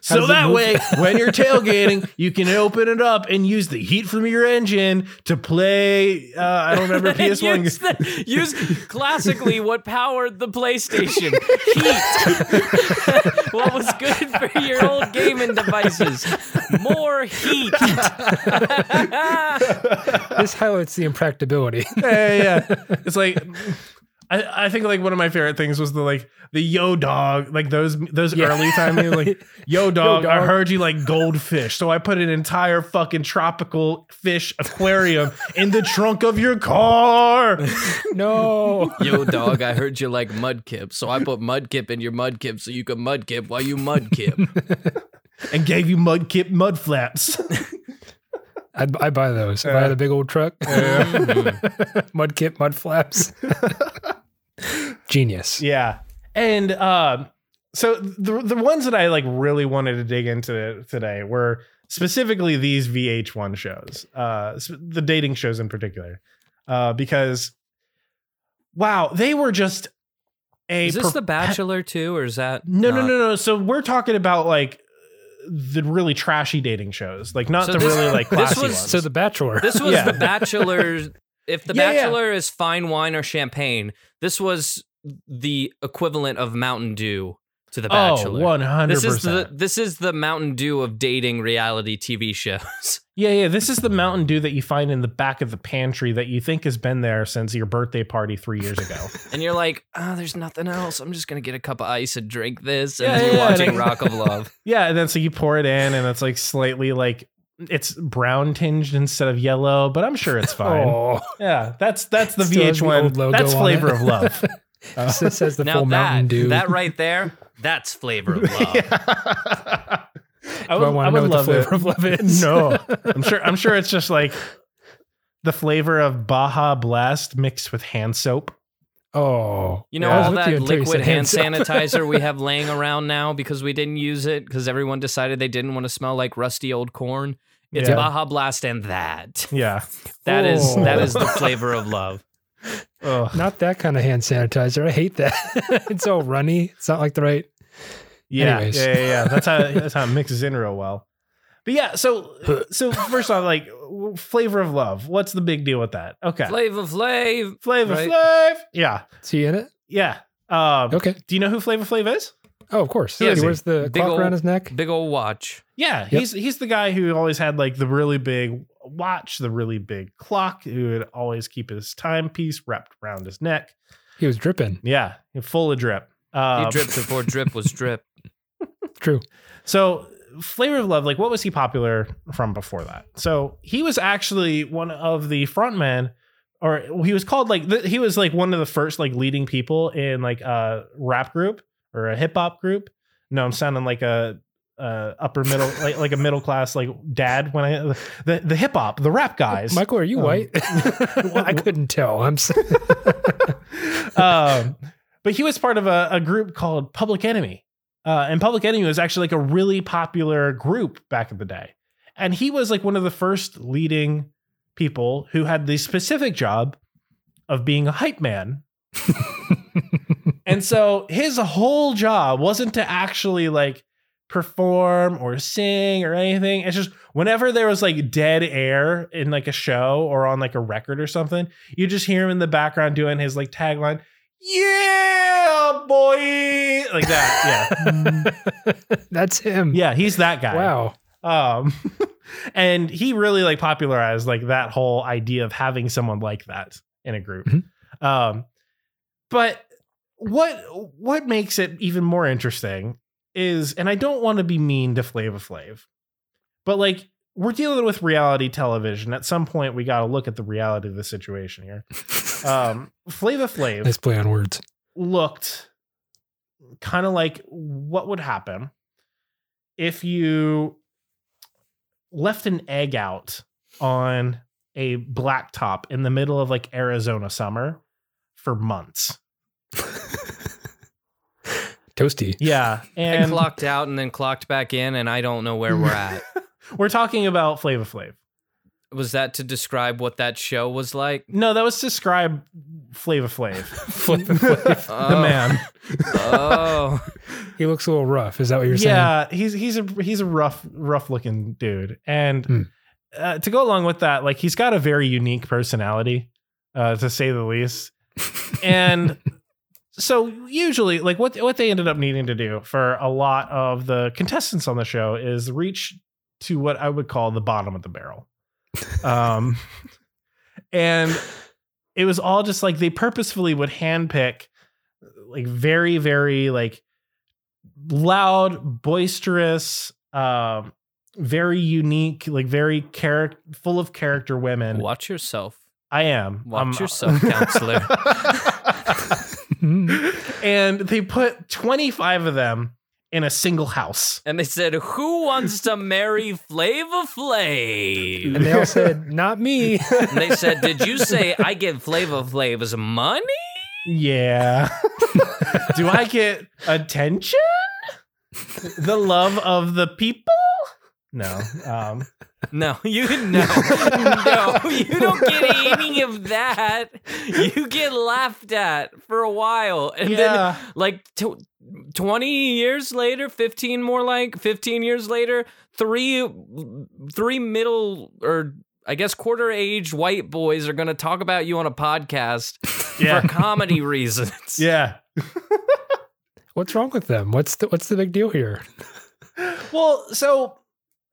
So that way, when you're tailgating, you can open it up and use the heat from your engine to play. Uh, I don't remember PS1. use, the- use classically what powered the PlayStation heat. what was good for your old gaming devices? More heat. this highlights the impracticability. yeah, yeah, yeah. It's like I, I think like one of my favorite things was the like the yo dog like those those Yeah. early time like yo dog, I dog. heard you like goldfish so I put an entire fucking tropical fish aquarium in the trunk of your car no. Yo, dog, I heard you like mudkip, so I put mudkip in your mudkip so you can mudkip while you mudkip. and gave you mudkip mud flaps. I'd, I'd buy those. If I had a big old truck. mud kit, mud flaps. Genius. Yeah. And um so the the ones that I like really wanted to dig into today were specifically these VH1 shows. Uh the dating shows in particular. Uh because wow, they were just a Is this per- The Bachelor too, or is that No, no, not? no, no. So we're talking about like the really trashy dating shows, like not So the this- really like this classy was- ones. So The Bachelor. This was Yeah. The Bachelor. If The Yeah, yeah. Bachelor is fine wine or champagne, this was the equivalent of Mountain Dew to The Oh, Bachelor. 100%. This is the this is the Mountain Dew of dating reality TV shows. yeah, yeah. This is the Mountain Dew that you find in the back of the pantry that you think has been there since your birthday party three years ago. and you're like, oh, there's nothing else. I'm just gonna get a cup of ice and drink this. And Yeah, yeah, watching. Rock of Love. yeah, and then so you pour it in, and it's like slightly like it's brown tinged instead of yellow, but I'm sure it's fine. Oh, Yeah, that's that's the Still has the old VH1. logo That's flavor of love. Uh, it says the now full Mountain that Dew. that right there, that's flavor of love. I Do would, I want I to know would what the love flavor it. of love is. No, I'm sure. I'm sure it's just like the flavor of Baja Blast mixed with hand soap. Oh, You know I was all with that you liquid said hand sanitizer we have laying around now because we didn't use it because everyone decided they didn't want to smell like rusty old corn. It's Yeah. Baja Blast and that. Yeah. That is Oh. that is the flavor of love. Ugh. Not that kind of hand sanitizer. I hate that. it's all runny. It's not like the right. Yeah, Anyways. yeah, yeah, yeah. That's how that's how it mixes in real well. But yeah, so so first off, like flavor of love. What's the big deal with that? Okay, Flavor Flav. Flavor right? Flav. Yeah, Is he in it? yeah. Um, Okay. Do you know who Flavor Flav is? Oh, of course. Who is he he? wears the Big clock ol' around his neck. Big old watch. Yeah, Yep. he's he's the guy who always had like the really big watch, the really big clock, who would always keep his timepiece wrapped around his neck. He was dripping. Yeah, full of drip. Uh he Um, dripped before drip was drip. True. So, Flavor of Love, like, what was he popular from before that? So, he was actually one of the frontmen, or he was called like th- he was like one of the first like leading people in like a rap group or a hip hop group. No, I'm sounding like a. Uh, upper middle, like like a middle class, like dad. When I the the hip hop, the rap guys. Michael, are you Um, white? I couldn't tell. I'm. s- um, but he was part of a, a group called Public Enemy. Uh, and Public Enemy was actually like a really popular group back in the day. And he was like one of the first leading people who had the specific job of being a hype man. and so his whole job wasn't to actually like perform or sing or anything. It's just whenever there was like dead air in like a show or on like a record or something, you just hear him in the background doing his like tagline, "Yeah, boy," like that. Yeah, That's him. yeah, he's that guy. Wow. Um, and he really like popularized like that whole idea of having someone like that in a group. Mhm. Um, but what what makes it even more interesting is, and I don't want to be mean to Flavor Flav, but like we're dealing with reality television. At some point, we got to look at the reality of the situation here. Um, Flavor Flav Nice play on words. looked kind of like what would happen if you left an egg out on a blacktop in the middle of like Arizona summer for months. Toasty. Yeah, I and clocked out and then clocked back in, and I don't know where we're at. we're talking about Flavor Flav. Was that to describe what that show was like? No, that was to describe Flava Flav, Flavor Flav. the Oh. man. Oh, He looks a little rough. Is that what you're saying? yeah, he's he's a he's a rough rough looking dude, and Hmm. uh, to go along with that, like he's got a very unique personality, uh, to say the least. And so usually, like what what they ended up needing to do for a lot of the contestants on the show is reach to what I would call the bottom of the barrel. Um, and it was all just like they purposefully would handpick like very very like loud boisterous um very unique like very character full of character women watch yourself. i am Watch I'm- yourself, counselor. Mm-hmm. and they put 25 of them in a single house And they said, "Who wants to marry Flavor Flav?" And they all said, "Not me." And they said, "Did you say I give Flavor Flav's money?" yeah do i get attention the love of the people no um No, you no, no, you don't get any of that. You get laughed at for a while, and then like tw 20 years later 15 more like 15 years later three three middle or i guess quarter age white boys are going to talk about you on a podcast yeah for comedy reasons yeah What's wrong with them? What's the what's the big deal here? well, so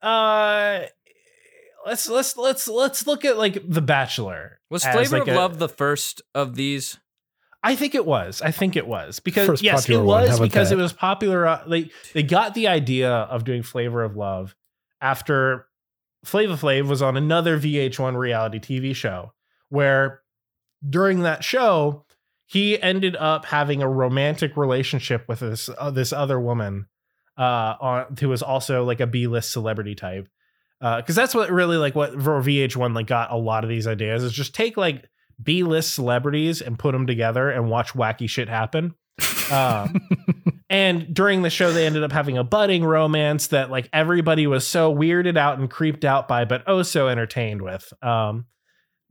uh let's let's let's let's look at like The Bachelor. Was Flavor like, of a- Love the first of these? I think it was. I think it was because First yes, it popular one. How was because that? it was popular. Uh, they they got the idea of doing Flavor of Love after Flavor Flav was on another VH1 reality TV show where during that show he ended up having a romantic relationship with this uh, this other woman uh on who was also like a B-list celebrity type. Uh cuz that's what really like what for VH1 like got a lot of these ideas is just take like B-list celebrities and put them together and watch wacky shit happen. Um, and during the show, they ended up having a budding romance that like everybody was so weirded out and creeped out by, but oh so entertained with. Um,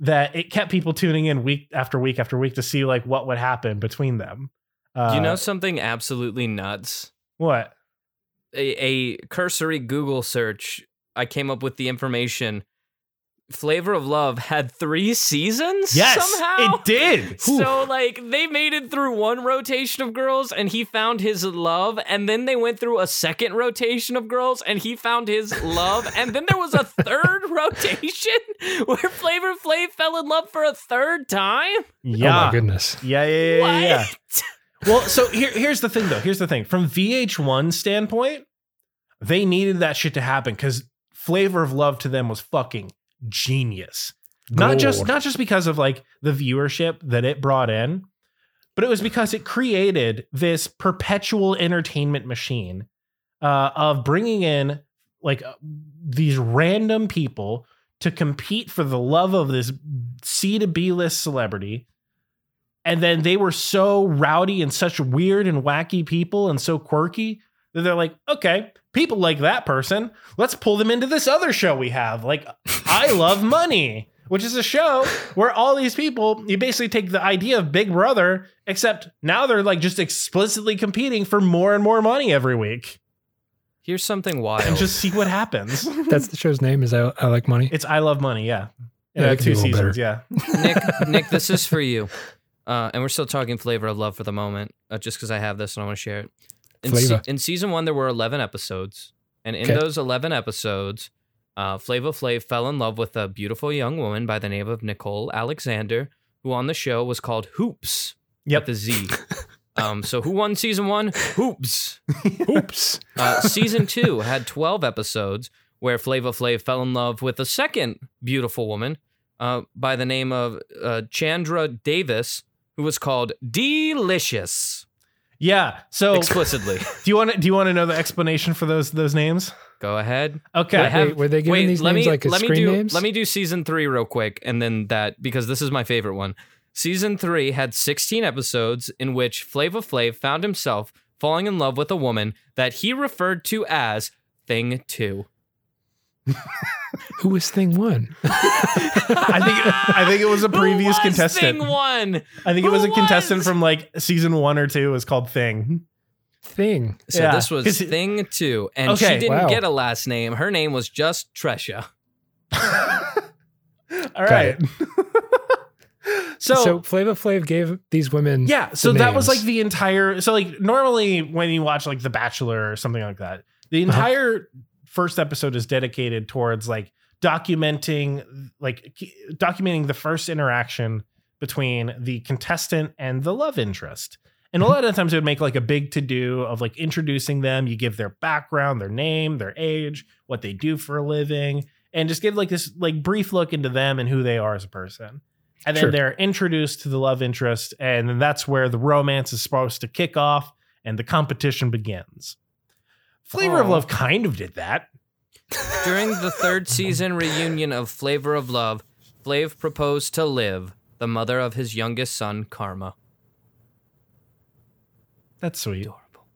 that it kept people tuning in week after week after week to see like what would happen between them. Uh, Do you know something absolutely nuts? what? A, a cursory Google search, I came up with the information. Flavor of Love had three seasons. Yes, somehow it did. So like they made it through one rotation of girls and he found his love and then they went through a second rotation of girls and he found his love and then there was a third rotation where Flavor Flav fell in love for a third time. Oh Yeah. my goodness. yeah, yeah, yeah, yeah, yeah. Well, so here, here's the thing, though. Here's the thing. From VH1 standpoint, they needed that shit to happen because Flavor of Love to them was fucking genius. Not just not just because of like the viewership that it brought in, but it was because it created this perpetual entertainment machine uh, of bringing in like uh, these random people to compete for the love of this C to B list celebrity. And then they were so rowdy and such weird and wacky people and so quirky that they're like, okay, people like that person. Let's pull them into this other show we have. Like, I Love Money, which is a show where all these people, you basically take the idea of Big Brother, except now they're like just explicitly competing for more and more money every week Here's something wild. and just see what happens. That's the show's name. Is I, I like money. it's I Love Money, yeah. Yeah, Yeah, it could be two a little seasons, yeah. Nick, Nick, this is for you. Uh, and we're still talking flavor of love for the moment, uh, just because I have this and I want to share it. In, se- in season one, there were 11 episodes. And in Okay. those 11 episodes, uh, Flavor Flav fell in love with a beautiful young woman by the name of Nicole Alexander, who on the show was called Hoops Yep. with a Z. um, so who won season one? Hoops. Oops. Uh, season two had 12 episodes where Flavor Flav fell in love with a second beautiful woman uh, by the name of uh, Chandra Davis, who was called Delicious Yeah. So explicitly. do you want to do you want to know the explanation for those those names? Go ahead. Okay. I have- Wait, were they giving Wait, these let names me like as let me screen do names? let me do season three real quick, and then that because this is my favorite one. Season three had 16 episodes in which Flavor Flav found himself falling in love with a woman that he referred to as Thing Two. Who was thing one? I think I think it was a Who previous was contestant. Thing One. I think it was a contestant was? from like season one or two. It was called Thing. Thing. So Yeah, this was 'cause- Thing Two, and Okay. she didn't Wow. get a last name. Her name was just Tresha. All right. so, So, Flavor Flav gave these women. yeah, so the that was names. like the entire. So like normally when you watch like The Bachelor or something like that, the Uh-huh. entire first episode is dedicated towards like documenting like documenting the first interaction between the contestant and the love interest. And a mm-hmm. lot of times it would make like a big to do of like introducing them. You give their background, their name, their age, what they do for a living, and just give like this like brief look into them and who they are as a person. And then Sure. they're introduced to the love interest, and then that's where the romance is supposed to kick off and the competition begins. Flavor of Love kind of did that. During the third season reunion of Flavor of Love, Flav proposed to Liv, the mother of his youngest son, Karma. That's sweet. Adorable.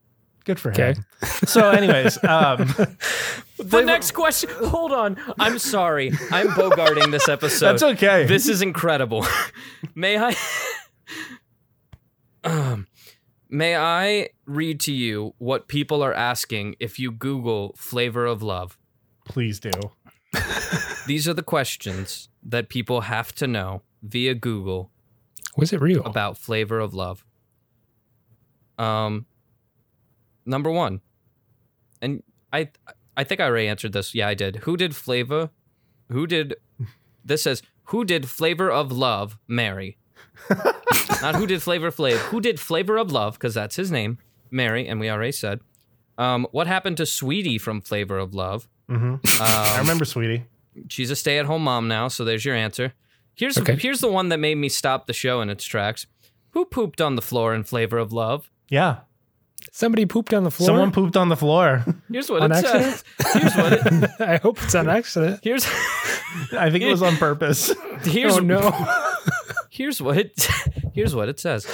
Good for him. Okay. him. So, anyways, um, The next question. Hold on. I'm sorry. I'm bogarting this episode. that's okay. This is incredible. may I? um, may I read to you what people are asking if you Google "flavor of love"? Please do. These are the questions that people have to know via Google Was it real? about flavor of love. Um, number one, and I I think I already answered this. Yeah, I did. Who did Flavor? Who did? This says who did Flavor of Love marry? Not who did Flavor Flav. Who did Flavor of Love? Because that's his name, Mary, and we already said. Um, what happened to Sweetie from Flavor of Love? hmm I Um, remember, sweetie. she's a stay-at-home mom now, so there's your answer. Here's Okay. here's the one that made me stop the show in its tracks. Who pooped on the floor in Flavor of Love? Yeah, Somebody pooped on the floor. someone pooped on the floor. Here's what On it says. Here's what it. I hope it's on accident. Here's I think it was on purpose. here's oh no. Here's what it here's what it says.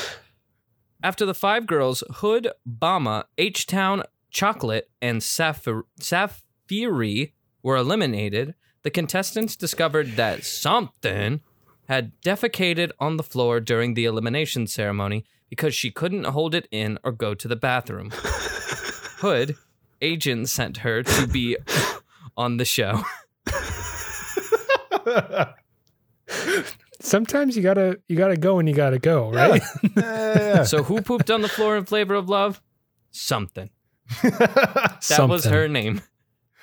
After the five girls, Hood, Bama, H Town, Chocolate, and Safir- Safiri were eliminated, the contestants discovered that something had defecated on the floor during the elimination ceremony because she couldn't hold it in or go to the bathroom. Hood, agent sent her to be on the show. Sometimes you gotta you gotta go and you gotta go, right? Yeah. So who pooped on the floor in Flavor of Love? Something. That was her name.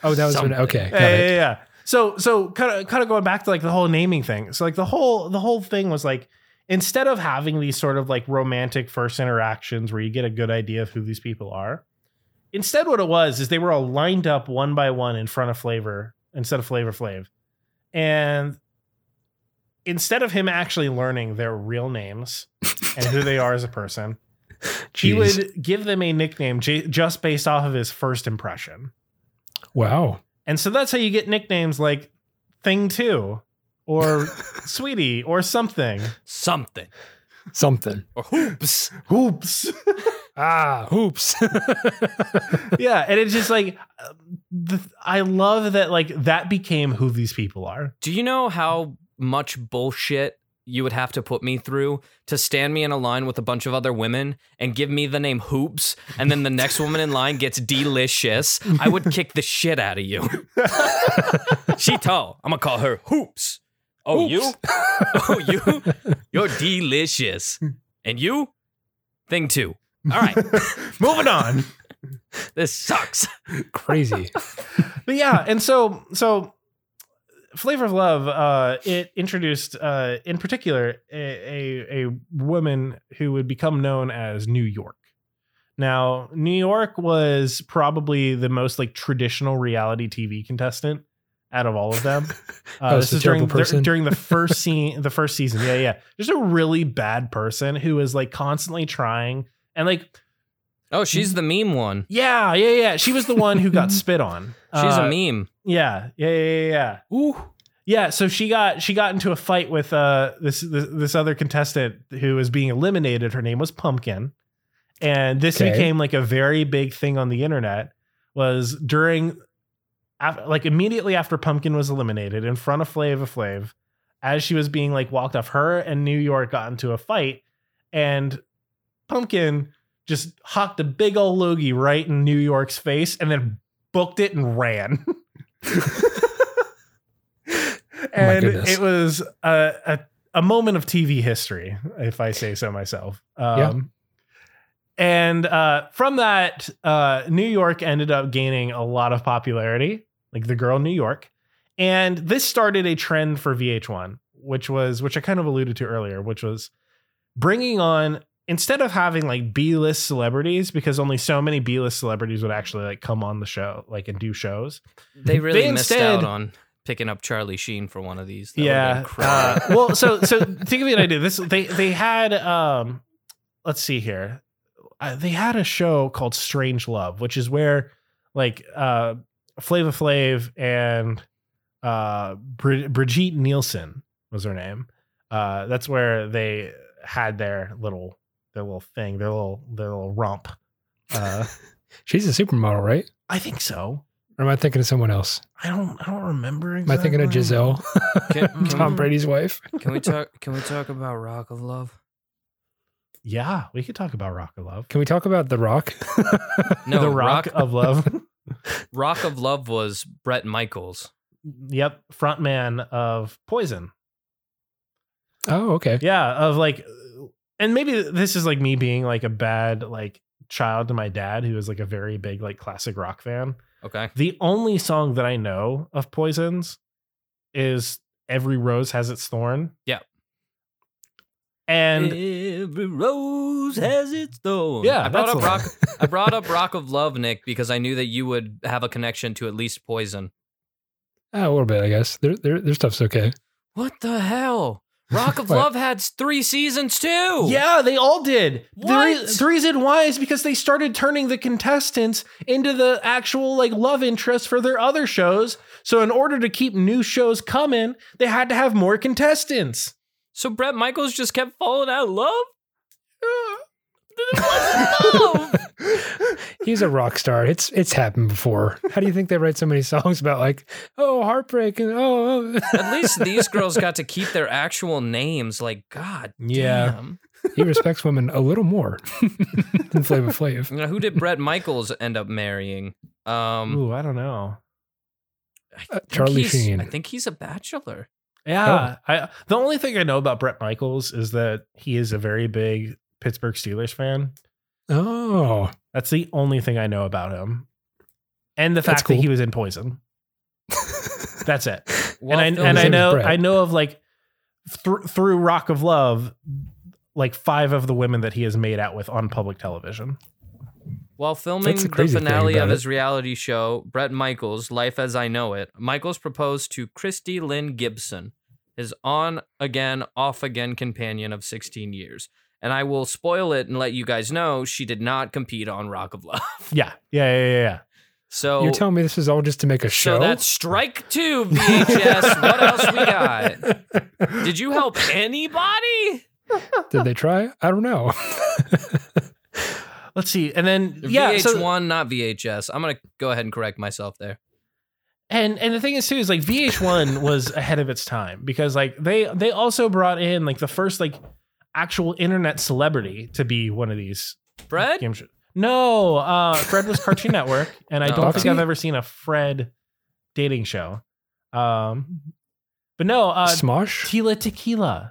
Oh, that was her, Something. okay. yeah, yeah, yeah. So so kind of kind of going back to like the whole naming thing. So like the whole the whole thing was like instead of having these sort of like romantic first interactions where you get a good idea of who these people are, instead what it was is they were all lined up one by one in front of Flavor instead of Flavor Flav, and instead of him actually learning their real names and who they are as a person, he would give them a nickname j- just based off of his first impression. Wow. And so that's how you get nicknames like Thing Two or Sweetie or something. Something. Something. Or hoops. Hoops. Ah, hoops. yeah. And it's just like, uh, I love that, like, that became who these people are. Do you know how much bullshit you would have to put me through to stand me in a line with a bunch of other women and give me the name Hoops, and then the next woman in line gets delicious? I would kick the shit out of you. she tall. I'm gonna call her Hoops. Oh, you? Oh, you? You're delicious. And you? Thing two. All right. Moving on. This sucks. Crazy. but yeah, and so so Flavor of Love, uh, it introduced uh, in particular a, a a woman who would become known as New York. Now, New York was probably the most like traditional reality TV contestant out of all of them. Uh, Oh, this so is during terrible during the first scene, the first season. Yeah, yeah. Just a really bad person who is like constantly trying and like Oh, she's the meme one. yeah, yeah, yeah. She was the one who got spit on. She's Uh, a meme. Yeah, yeah, yeah, yeah, yeah. Ooh. Yeah, so she got she got into a fight with uh this this, this other contestant who was being eliminated. Her name was Pumpkin, and this Okay. became like a very big thing on the internet. Was during, af- like immediately after Pumpkin was eliminated in front of Flavor Flav, as she was being like walked off, her and New York got into a fight, and Pumpkin just hocked a big old loogie right in New York's face, and then booked it and ran. and it was a, a a moment of TV history, if I say so myself. Um, Yeah. And uh, from that, uh, New York ended up gaining a lot of popularity, like the girl New York. And this started a trend for VH1, which was, which I kind of alluded to earlier, which was bringing on, instead of having like B list celebrities, because only so many B list celebrities would actually like come on the show, like and do shows. They really They missed instead- out on picking up Charlie Sheen for one of these. That yeah. Uh, well, so so to give you an idea, this they they had um, let's see here, uh, they had a show called Strange Love, which is where like uh, Flavor Flav and uh, Bri- Brigitte Nielsen was her name. Uh, that's where they had their little their little thing, their little their little romp. Uh, She's a supermodel, right? I think so. Or am I thinking of someone else? I don't I don't remember. Am I thinking of exactly. Gisele, Can- can Tom Brady's wife? Can we talk? Can we talk about Rock of Love? Yeah, we could talk about Rock of Love. Can we talk about The Rock? No, the Rock, of Love. Rock of Love was Bret Michaels. yep, frontman of Poison. oh, okay. Yeah, of like, and maybe this is like me being like a bad like child to my dad, who is like a very big like classic rock fan. Okay. The only song that I know of Poison's is "Every Rose Has Its Thorn." Yeah. and Every rose has its thorn. Yeah, I brought up rock. I brought up Rock of Love, Nick, because I knew that you would have a connection to at least Poison. Ah, a little bit, I guess. Their their their stuff's okay. What the hell? Rock of What? Love had three seasons too. Yeah, they all did. The, re- the reason why is because they started turning the contestants into the actual like love interest for their other shows. So in order to keep new shows coming, they had to have more contestants. So Bret Michaels just kept falling out of love. It wasn't love. He's a rock star. It's it's happened before. How do you think they write so many songs about like oh heartbreak and oh, oh. At least these girls got to keep their actual names. Like God, Yeah. damn. he respects women a little more than Flavor Flav. Now, who did Bret Michaels end up marrying? Um, Ooh, I don't know. I Uh, think Charlie he's- Sheen. I think he's a bachelor. Yeah, I the only thing I know about Bret Michaels is that he is a very big Pittsburgh Steelers fan. Oh, That's the only thing I know about him, and the That's fact that he was in Poison. That's it. While and I and I His name is know I know of like thr- through Rock of Love, like five of the women that he has made out with on public television. While filming the the crazy thing finale about of it. his reality show, Bret Michaels, Life as I Know It, Michaels proposed to Kristi Lynn Gibson, his on again, off again companion of 16 years. And I will spoil it and let you guys know she did not compete on Rock of Love. Yeah, yeah, yeah, yeah. yeah. So, you're telling me this is all just to make a show? so that's strike two, VHS. what else we got? Did you help anybody? Did they try? I don't know. Let's see, and then yeah, VH1, so not VHS. I'm going to go ahead and correct myself there. and and the thing is too is like VH1 was ahead of its time because like they they also brought in like the first like actual internet celebrity to be one of these Fred? game shows. No, uh, Fred was Cartoon Network, and I No. don't think I've ever seen a Fred dating show. Um, but no, uh, Smosh? Tila Tequila.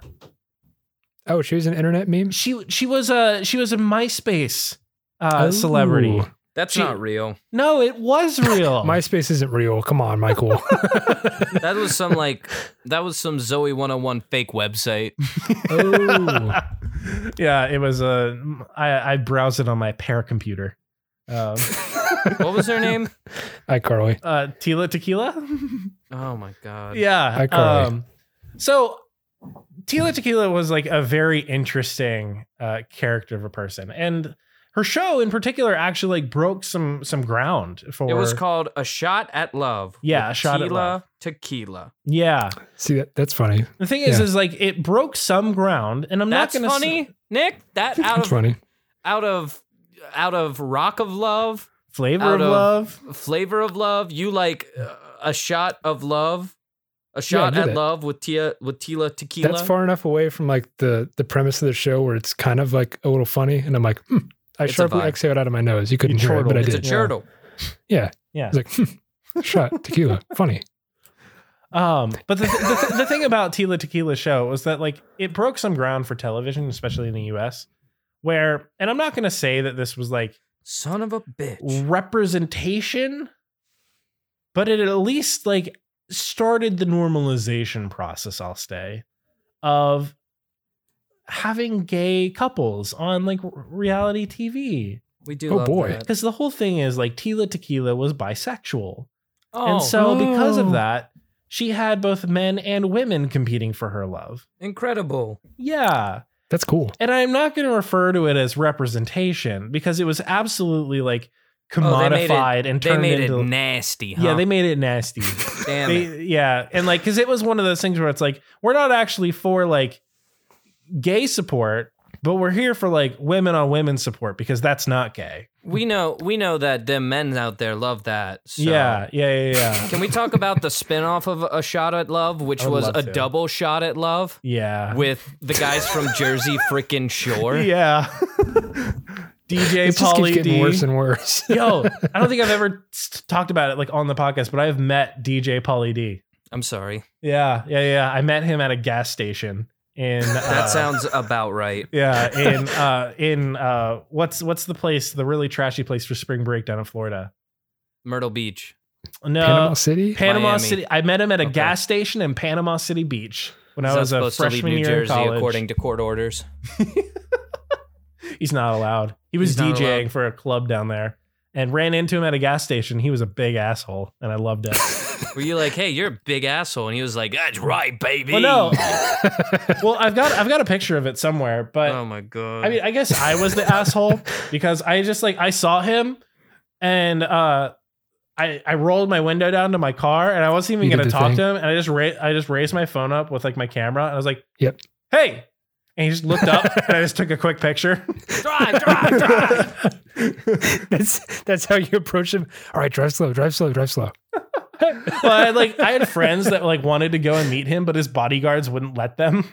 Oh, she was an internet meme. She she was a she was a MySpace uh, celebrity. Ooh. That's She- not real. No, it was real. MySpace isn't real. Come on, Michael. That was some like that was some Zoey 101 fake website. oh, yeah, it was a. I I browsed it on my pair computer. Um, What was her name? iCarly. uh, Tila Tequila. Oh my god. yeah. iCarly. Um, so Tila Tequila was like a very interesting uh, character of a person, and her show in particular actually like broke some some ground for. It was called A Shot at Love. Yeah, A Shot at Love. Tequila. yeah. See that? That's funny. The thing is, Yeah. is like it broke some ground, and I'm That's not gonna. Say funny, Say, Nick. That out That's of funny. out of out of Rock of Love, flavor out of of- love. Flavor of Love. You like uh, a shot of love, a shot get at it. love with Tia with Tila Tequila. That's far enough away from like the the premise of the show where it's kind of like a little funny, and I'm like, hmm, I It's sharply exhaled out of my nose. You couldn't You hear it, but I chortled. It's did. a Yeah. yeah, Yeah. it's like hmm, shot tequila, funny. Um, but the, the, the thing about Tila Tequila show was that like it broke some ground for television, especially in the U.S. Where, and I'm not going to say that this was like Son of a bitch. representation, but it at least like started the normalization process. I'll stay of having gay couples on like reality TV We do. Oh, love boy. because the whole thing is like Tila Tequila was bisexual. Oh, And so, because Oh. of that, she had both men and women competing for her love. incredible. Yeah. That's cool. And I'm not going to refer to it as representation because it was absolutely like Oh, they made it- commodified and They turned made into. it nasty. Huh? Yeah, they made it nasty. Damn They- it. yeah. And like, because it was one of those things where it's like, we're not actually for like gay support, but we're here for like women on women support because that's not gay. We know. We know that them men out there love that. So. Yeah. Yeah. Yeah. Yeah. Can we talk about the spinoff of A Shot at Love, which was love a to. double shot at love yeah. with the guys from Jersey freaking Shore? Yeah. DJ It's just keeps Pauly getting D. worse and worse. Yo, I don't think I've ever s- talked about it like on the podcast, but I have met DJ Pauly D. I'm sorry. Yeah, yeah, yeah. I met him at a gas station in uh, That sounds about right. yeah in uh in uh what's what's the place the really trashy place for spring break down in Florida? Myrtle Beach. No, Panama City? Panama Miami. City. I met him at a Okay. gas station in Panama City Beach when I He's not was a supposed to leave freshman New year in college. according to court orders. He's not allowed. He was He's DJing for a club down there and ran into him at a gas station. He was a big asshole, and I loved it. Were you like, hey, you're a big asshole? And he was like, that's right, baby. well, no. well, I've got I've got a picture of it somewhere, but oh my god. I mean, I guess I was the asshole because I just like I saw him and uh I I rolled my window down to my car and I wasn't even You did gonna the talk thing. to him and I just ra- I just raised my phone up with like my camera and I was like, Yep. hey. And he just looked up and I just took a quick picture. drive, drive, drive. that's that's how you approach him. All right, drive slow, drive slow, drive slow. Well, I had like I had friends that like wanted to go and meet him, but his bodyguards wouldn't let them.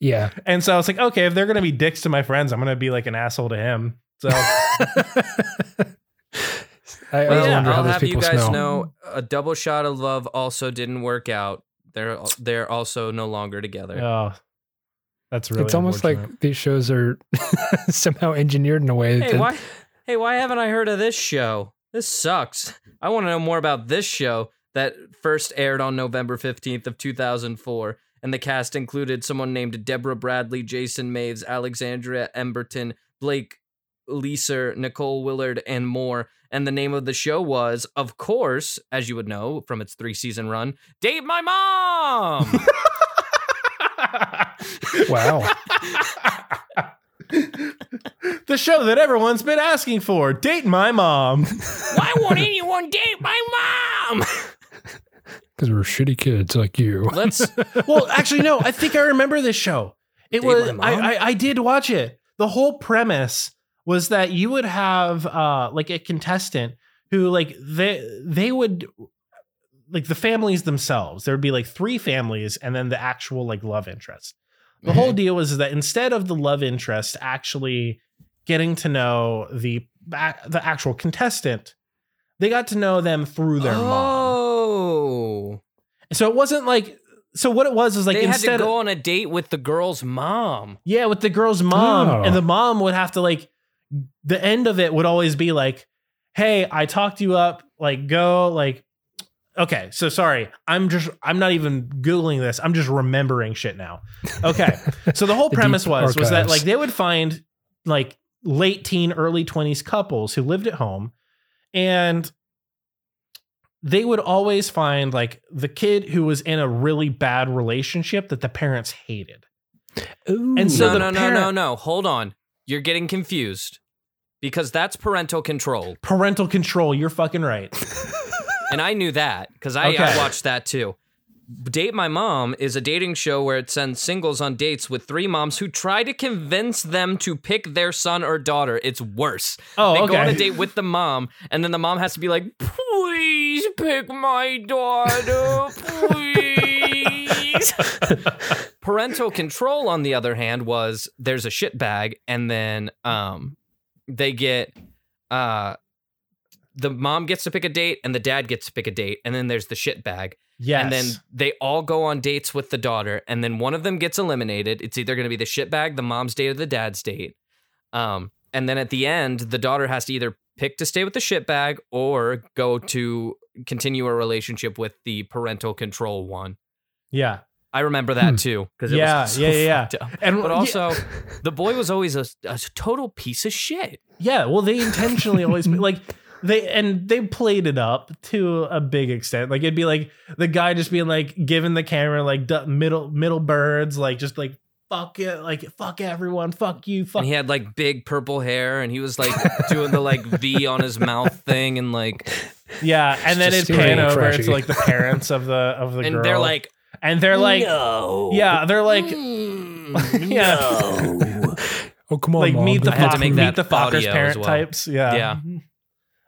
Yeah. And so I was like, okay, if they're gonna be dicks to my friends, I'm gonna be like an asshole to him. So I, I Well, always wonder how I'll have you guys smell. know a double shot of love also didn't work out. They're they're also no longer together. oh, that's really it's almost like these shows are somehow engineered in a way Hey, that why? Hey, why haven't I heard of this show? This sucks. I want to know more about this show that first aired on November 15th of 2004 and the cast included someone named Deborah Bradley, Jason Maves, Alexandria Emberton, Blake Leeser, Nicole Willard, and more. And the name of the show was, of course, as you would know from its three season run, Date My Mom! wow. the show that everyone's been asking for. Date my mom. Why won't anyone date my mom? Because we're shitty kids like you. Let's. well, actually, no. I think I remember this show. It Date was. I, I I did watch it. The whole premise was that you would have uh like a contestant who like they they would like the families themselves. There would be like three families and then the actual like love interest. The whole deal was that instead of the love interest actually getting to know the the actual contestant, they got to know them through their mom. So it wasn't like so what it was is like they had instead to go of, on a date with the girl's mom. yeah with the girl's mom. Oh. and the mom would have to like the end of it would always be like hey I talked you up. Like go like okay so sorry. I'm just I'm not even googling this. I'm just remembering shit now. Okay. So the whole The premise deep was was that like they would find like late teen early 20s couples who lived at home and they would always find like the kid who was in a really bad relationship that the parents hated Ooh. And so no, no, no, parent- no, no. Hold on. You're getting confused because that's parental control. parental control you're fucking right And I knew that because I, I watched that too. Date My Mom is a dating show where it sends singles on dates with three moms who try to convince them to pick their son or daughter. It's worse. oh they okay go on a date with the mom, and then the mom has to be like, please pick my daughter, please. Parental control, on the other hand, was there's a shit bag, and then um they get uh the mom gets to pick a date and the dad gets to pick a date, and then there's the shit bag. yes And then they all go on dates with the daughter, and then one of them gets eliminated. It's either going to be the shitbag, the mom's date, or the dad's date. Um, and then at the end, the daughter has to either pick to stay with the shitbag or go to continue a relationship with the parental control one. yeah I remember that Hmm. too because Yeah, was so yeah, yeah, yeah. and But yeah- also, the boy was always a, a total piece of shit. yeah well they intentionally always like they and they played it up to a big extent like it'd be like the guy just being like giving the camera like middle middle birds like just like fuck it like fuck everyone fuck you fuck And he had like big purple hair, and he was like doing the like V on his mouth thing, and like, yeah and then just it pan over trashy. to like the parents of the of the and girl they're like, and they're like no. yeah they're like Mm, Yeah. no. oh, come on, like Mom. meet the I had to Fox, make meet that the Fockers parent well. types. Yeah. Yeah.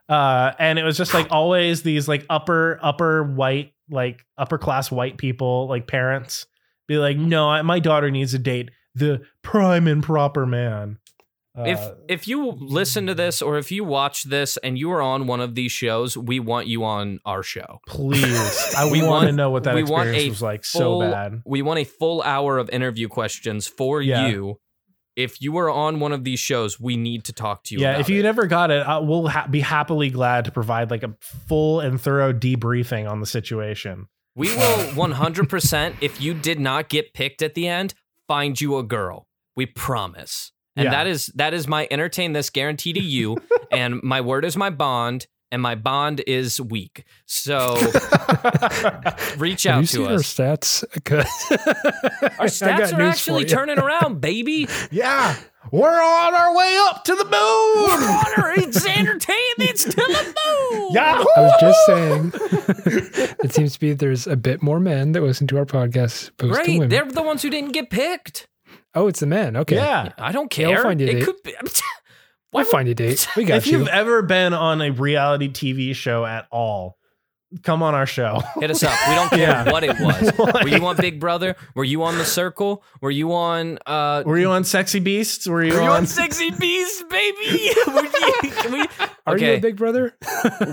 Uh, and it was just like always these like upper upper white like upper class white people like parents be like, no, I, my daughter needs to date the prime and proper man. if Uh, if you listen to this or if you watch this and you are on one of these shows, we want you on our show. please, I We want to know what that we want experience a was like. So bad. We want a full hour of interview questions for Yeah. you. If you are on one of these shows, we need to talk to you. Yeah, if you it. never got it, I, we'll ha- be happily glad to provide like a full and thorough debriefing on the situation. We will 100%. if you did not get picked at the end, find you a girl. We promise. And Yeah. that is that is my entertain this guarantee to you. and my word is my bond, and my bond is weak. So reach Have out you to seen our stats, stats? 'Cause Our stats got are news actually turning around, baby. yeah, we're on our way up to the moon. Water, it's entertaining. It's to the moon. Yahoo! I was just saying, it seems to be there's a bit more men that listen to our podcast as opposed to Great. women. They're the ones who didn't get picked. oh, it's the men. Okay. Yeah. I don't Yeah, we'll care. find you a it date. could be. We'll find a date. We got If you. If you've ever been on a reality TV show at all, come on our show. Hit us up. We don't care Yeah. what it was. Like- Were you on Big Brother? Were you on The Circle? Were you on? uh Were you on Sexy Beasts? Were you, Were you on? on Sexy Beasts, baby? Were you- Can we? Are you Okay, a big brother?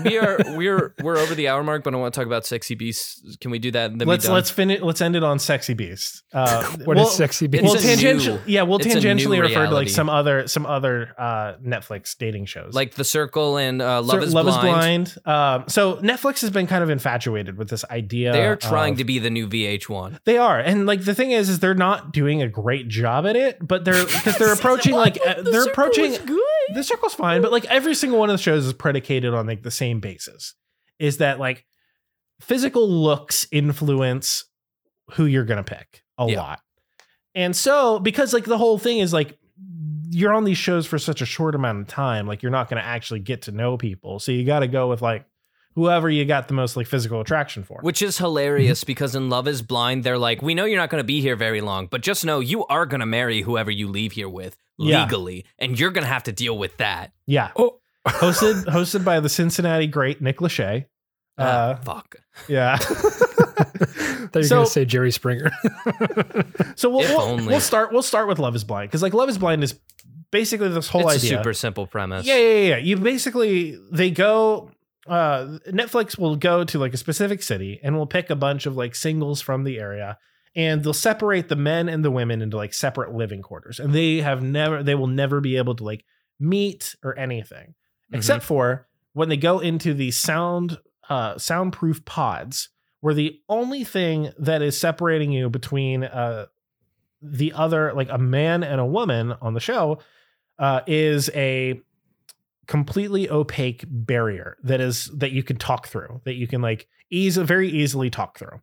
we are. We're we're over the hour mark, but I want to talk about Sexy Beasts. Can we do that? And then let's done? let's finish. Let's end it on Sexy Beasts. Uh, What is well- sexy it's beast? Well, a new- tangentially, yeah, we'll it's a new tangentially refer to like some other some other uh, Netflix dating shows, like The Circle and uh, Love, So, is, Love blind. is Blind. Um, so Netflix has been kind of infatuated with this idea. They're trying of- to be the new VH1. They are, and like the thing is, is they're not doing a great job at it, but they're because they're approaching like uh, they're approaching. The circle's fine, but like every single one of the shows is predicated on like the same basis. Is that like physical looks influence who you're gonna pick a Yeah. lot, and so because like the whole thing is like you're on these shows for such a short amount of time, like you're not gonna actually get to know people, so you got to go with like whoever you got the most like physical attraction for. Which is hilarious because in Love is Blind, they're like, we know you're not going to be here very long, but just know you are going to marry whoever you leave here with Yeah. legally, and you're going to have to deal with that. yeah. Oh. hosted hosted by the Cincinnati great Nick Lachey. Ah, Uh, fuck. yeah. thought you were so, going to say Jerry Springer. so we'll, we'll, we'll start we'll start with Love is Blind because like Love is Blind is basically this whole it's idea. a super simple premise. yeah, yeah, yeah. You basically they go uh Netflix will go to like a specific city and will pick a bunch of like singles from the area and they'll separate the men and the women into like separate living quarters and they have never they will never be able to like meet or anything Mhm. except for when they go into the sound uh soundproof pods where the only thing that is separating you between uh the other like a man and a woman on the show uh is a completely opaque barrier that is that you can talk through that you can like ease very easily talk through.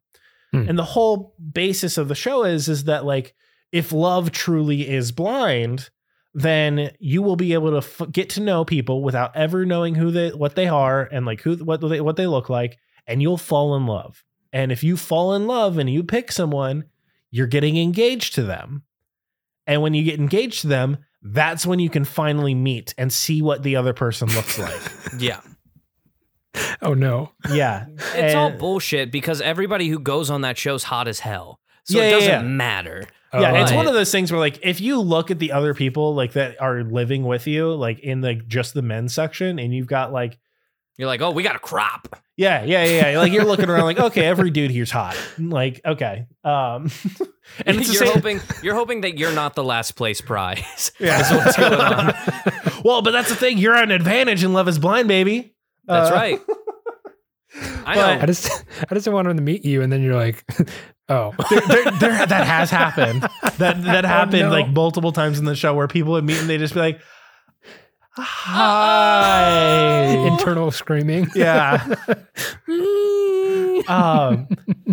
Hmm. and the whole basis of the show is is that like if love truly is blind then you will be able to f- get to know people without ever knowing who they what they are and like who what they what they look like and you'll fall in love. And if you fall in love and you pick someone you're getting engaged to them. And when you get engaged to them that's when you can finally meet and see what the other person looks like Yeah. oh, no. yeah It's all bullshit because everybody who goes on that show's hot as hell. So Yeah, it doesn't yeah. matter. yeah, it's one of those things where like if you look at the other people like that are living with you, like in the just the men's section, and you've got like You're like, oh, we got a crop. yeah, yeah, yeah, yeah. like you're looking around like okay, every dude here's hot. Like okay, um, and it's you're same. hoping you're hoping that you're not the last place prize. Yeah. is what's going on. well, but that's the thing. You're at an advantage in Love Is Blind, baby. That's Uh, right. I know. I just, I just want him to meet you, and then you're like, oh, There, there, there- that has happened. That that happened no. like multiple times in the show where people would meet and they just be like, "Hi." internal screaming. yeah. um,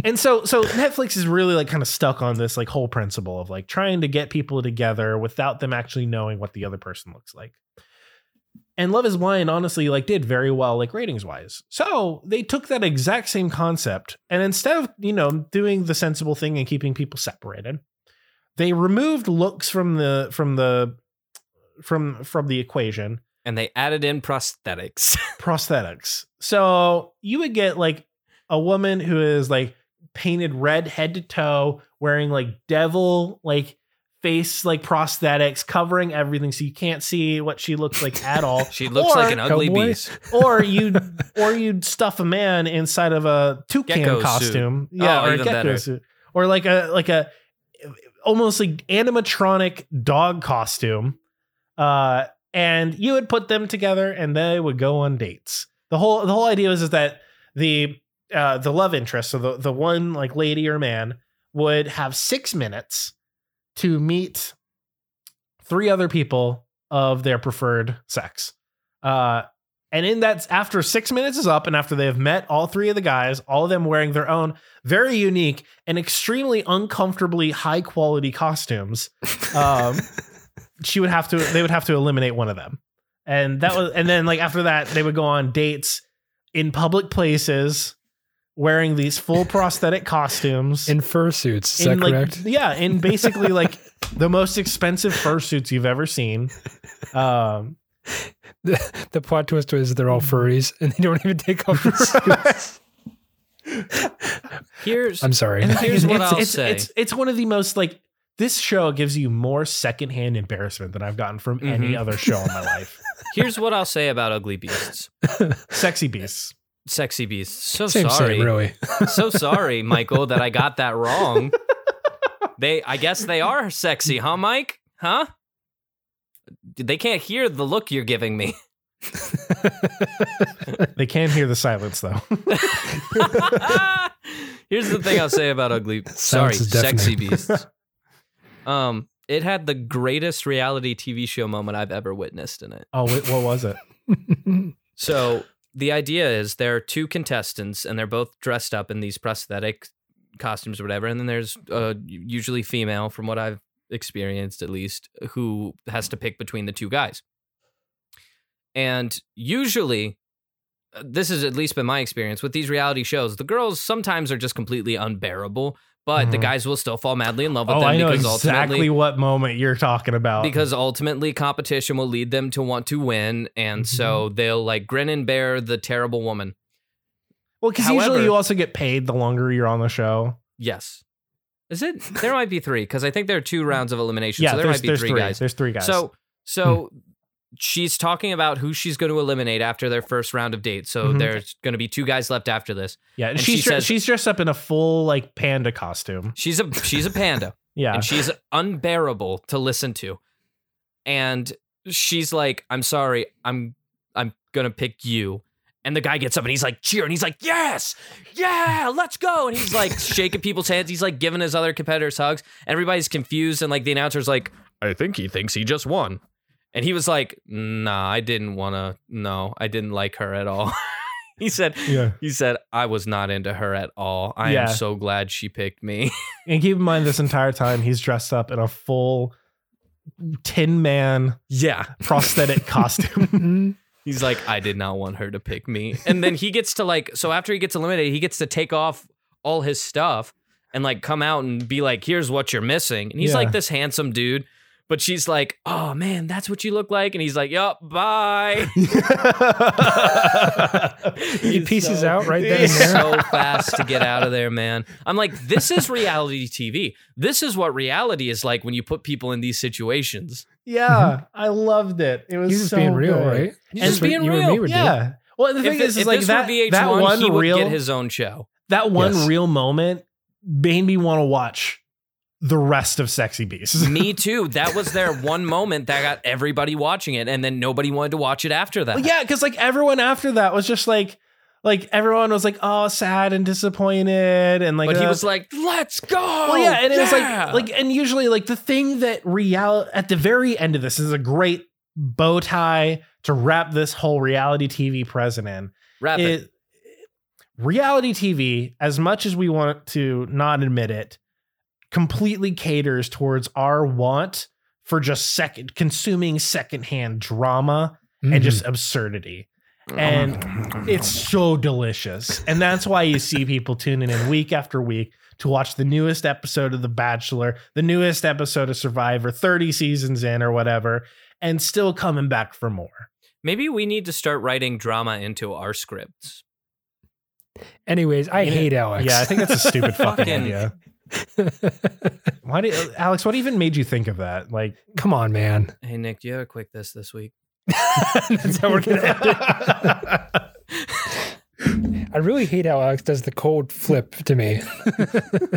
and so so Netflix is really like kind of stuck on this like whole principle of like trying to get people together without them actually knowing what the other person looks like. And Love is Blind honestly like did very well like ratings wise. So they took that exact same concept and instead of, you know, doing the sensible thing and keeping people separated, they removed looks from the from the from from the equation and they added in prosthetics. prosthetics. So you would get like a woman who is like painted red head to toe, wearing like devil like face like prosthetics covering everything so you can't see what she looks like at all. She looks Or- like an ugly Cowboy? beast. or you or you'd stuff a man inside of a toucan Gecko suit. costume. Oh, yeah, Oh, or a gecko better. suit. Or like a like a almost like animatronic dog costume. Uh and you would put them together and they would go on dates. The whole the whole idea was is that the uh the love interest, so the, the one like lady or man would have six minutes to meet three other people of their preferred sex. Uh and in that, after six minutes is up, and after they have met all three of the guys, all of them wearing their own very unique and extremely uncomfortably high quality costumes, um, she would have to. They would have to eliminate one of them, and that was. And then, like after that, they would go on dates in public places, wearing these full prosthetic costumes. In fursuits, is in, that like, correct? Yeah, in basically like the most expensive fursuits you've ever seen. Um, The, the plot twist is they're all furries and they don't even take off the suits. Here's I'm sorry. And Here's what it's, I'll it's, say. It's, it's one of the most like this show gives you more secondhand embarrassment than I've gotten from any Mhm. other show in my life. here's what I'll say about ugly beasts. Sexy beasts. Sexy beasts. So same, sorry. same, really. so sorry, Michael, that I got that wrong. They I guess they are sexy, huh, Mike? Huh? They can't hear the look you're giving me. They can hear the silence though. Here's the thing I'll say about ugly sorry, Silence is sexy beasts. Um, it had the greatest reality TV show moment I've ever witnessed in it. oh, wait, what was it? So the idea is there are two contestants and they're both dressed up in these prosthetic costumes or whatever. And then there's uh, usually female, from what I've experienced at least, who has to pick between the two guys. And usually, uh, this has at least been my experience with these reality shows. The girls sometimes are just completely unbearable, but the Mhm. guys will still fall madly in love with Oh, them I know because exactly what moment you're talking about. because ultimately competition will lead them to want to win and Mm-hmm. so they'll like grin and bear the terrible woman well, because usually you also get paid the longer you're on the show. yes is it there might be three because i think there are two rounds of elimination Yeah, so there might be three, three guys There's three guys. so so she's talking about who she's going to eliminate after their first round of dates so Mhm. there's going to be two guys left after this yeah, and she's she says- she's dressed up in a full like panda costume. she's a she's a panda Yeah, and she's unbearable to listen to. And she's like, "I'm sorry, I'm I'm gonna pick you." And the guy gets up and he's like cheering. He's like, "Yes, yeah, let's go!" And he's like shaking people's hands. He's like giving his other competitors hugs. Everybody's confused, and like the announcer's like, "I think he thinks he just won." And he was like, "Nah, I didn't want to. No, I didn't like her at all." he said, yeah. "He said I was not into her at all. I Yeah. am so glad she picked me." And keep in mind, this entire time he's dressed up in a full Tin Man yeah. prosthetic costume. He's like, I did not want her to pick me. And then he gets to like, so after he gets eliminated, he gets to take off all his stuff and like come out and be like, here's what you're missing. And he's Yeah. like this handsome dude. But she's like, oh man, that's what you look like. And he's like, yup, bye. he pieces out right then and there. so fast to get out of there, man. I'm like, this is reality TV. This is what reality is like when you put people in these situations. yeah, I loved it. It was He's just so being real, good. right? He's That's just being you and me real. would do. Yeah. Well, the If, thing it- is, is if like this that, were VH1, that one he would real get his own show. that one Yes. real moment made me want to watch the rest of Sexy Beasts. Me too. That was their one moment that got everybody watching it, and then nobody wanted to watch it after that. Well, yeah, because like everyone after that was just like, like everyone was like, oh, sad and disappointed, and like, but he uh, was like, "Let's go!" well, yeah, and it was like, like, and usually like the thing that real at the very end of this is a great bow tie to wrap this whole reality TV present in. Wrap it, reality TV, as much as we want to not admit it, completely caters towards our want for just second consuming secondhand drama Mhm. and just absurdity. And it's so delicious. And that's why you see people tuning in week after week to watch the newest episode of The Bachelor, the newest episode of Survivor, 30 seasons in or whatever, and still coming back for more. Maybe we need to start writing drama into our scripts. Anyways, I hate Alex. Yeah, I think that's a stupid fucking Fucking- idea. Why did Alex? What even made you think of that? Like, Come on, man. Hey Nick, do you have a quick this this week? That's how we're gonna end it. I really hate how Alex does the cold flip to me. the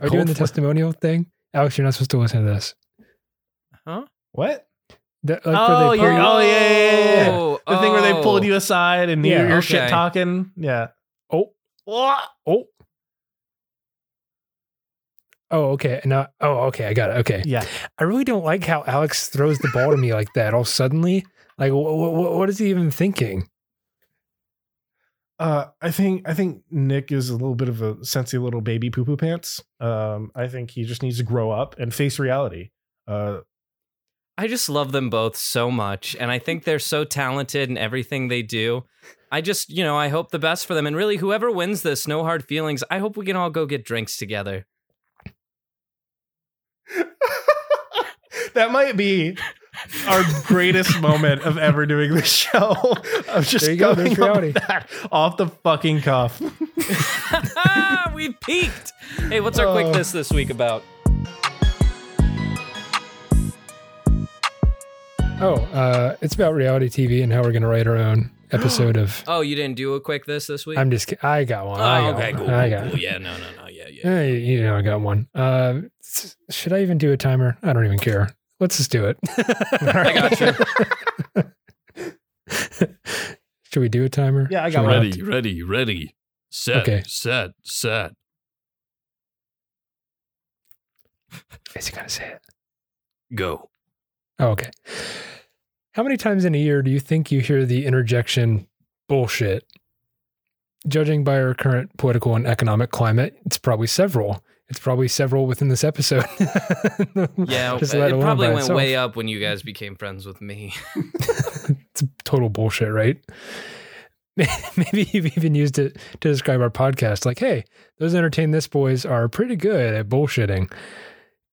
Are we doing the flip- testimonial thing? Alex, you're not supposed to listen to this. Huh? What? The, like where Oh, they you're- pull- oh, yeah, yeah, yeah, yeah. The thing where they pulled oh. you aside and Yeah, you're, you're shit okay. talking. Yeah. oh, oh. oh. Oh, okay. Now, oh, okay. I got it. Okay. Yeah. I really don't like how Alex throws the ball to me like that all suddenly. Like, wh- wh- what is he even thinking? Uh, I think I think Nick is a little bit of a sensy little baby poo poo pants. Um, I think he just needs to grow up and face reality. Uh, I just love them both so much. And I think they're so talented in everything they do. I just, you know, I hope the best for them. And really, whoever wins this, no hard feelings, I hope we can all go get drinks together. that might be our greatest moment of ever doing this show. Of just There you go, coming there's reality. that off the fucking cuff. we peaked. Hey, what's our quick Oh. this this week about? Oh, uh, it's about reality TV and how we're going to write our own episode of. Oh, you didn't do a quick this this week? I'm just. ki- I got one. oh, I got okay, one. cool, I got. cool. Yeah, no, no, no. Yeah, yeah. Eh, you know, I got one. Uh, should I even do a timer? I don't even care. Let's just do it. I got you. should we do a timer? Yeah, I got we one. Ready, ready, ready. Set, Okay. set, set. Is he gonna say it? Go. Oh, okay. How many times in a year do you think you hear the interjection bullshit? Judging by our current political and economic climate, it's probably several. It's probably several within this episode. Yeah, Just it probably went itself. way up when you guys became friends with me. it's total bullshit, right? Maybe you've even used it to describe our podcast. Like, hey, those entertain this boys are pretty good at bullshitting.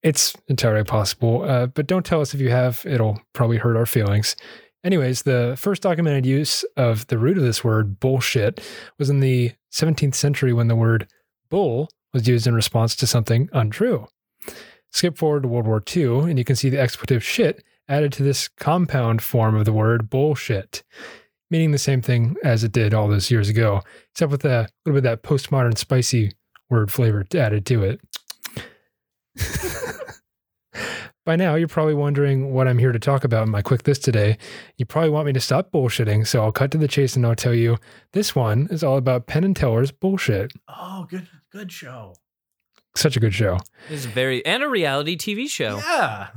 It's entirely possible, uh, but don't tell us if you have. It'll probably hurt our feelings. Anyways, the first documented use of the root of this word, bullshit, was in the 17th century when the word bull was used in response to something untrue. Skip forward to World War II, and you can see the expletive shit added to this compound form of the word bullshit, meaning the same thing as it did all those years ago, except with a little bit of that postmodern spicy word flavor added to it. By now, you're probably wondering what I'm here to talk about in my quick this today. You probably want me to stop bullshitting, so I'll cut to the chase and I'll tell you this one is all about Penn and Teller's bullshit. Oh, good, good show. Such a good show. It's very and a reality TV show. Yeah.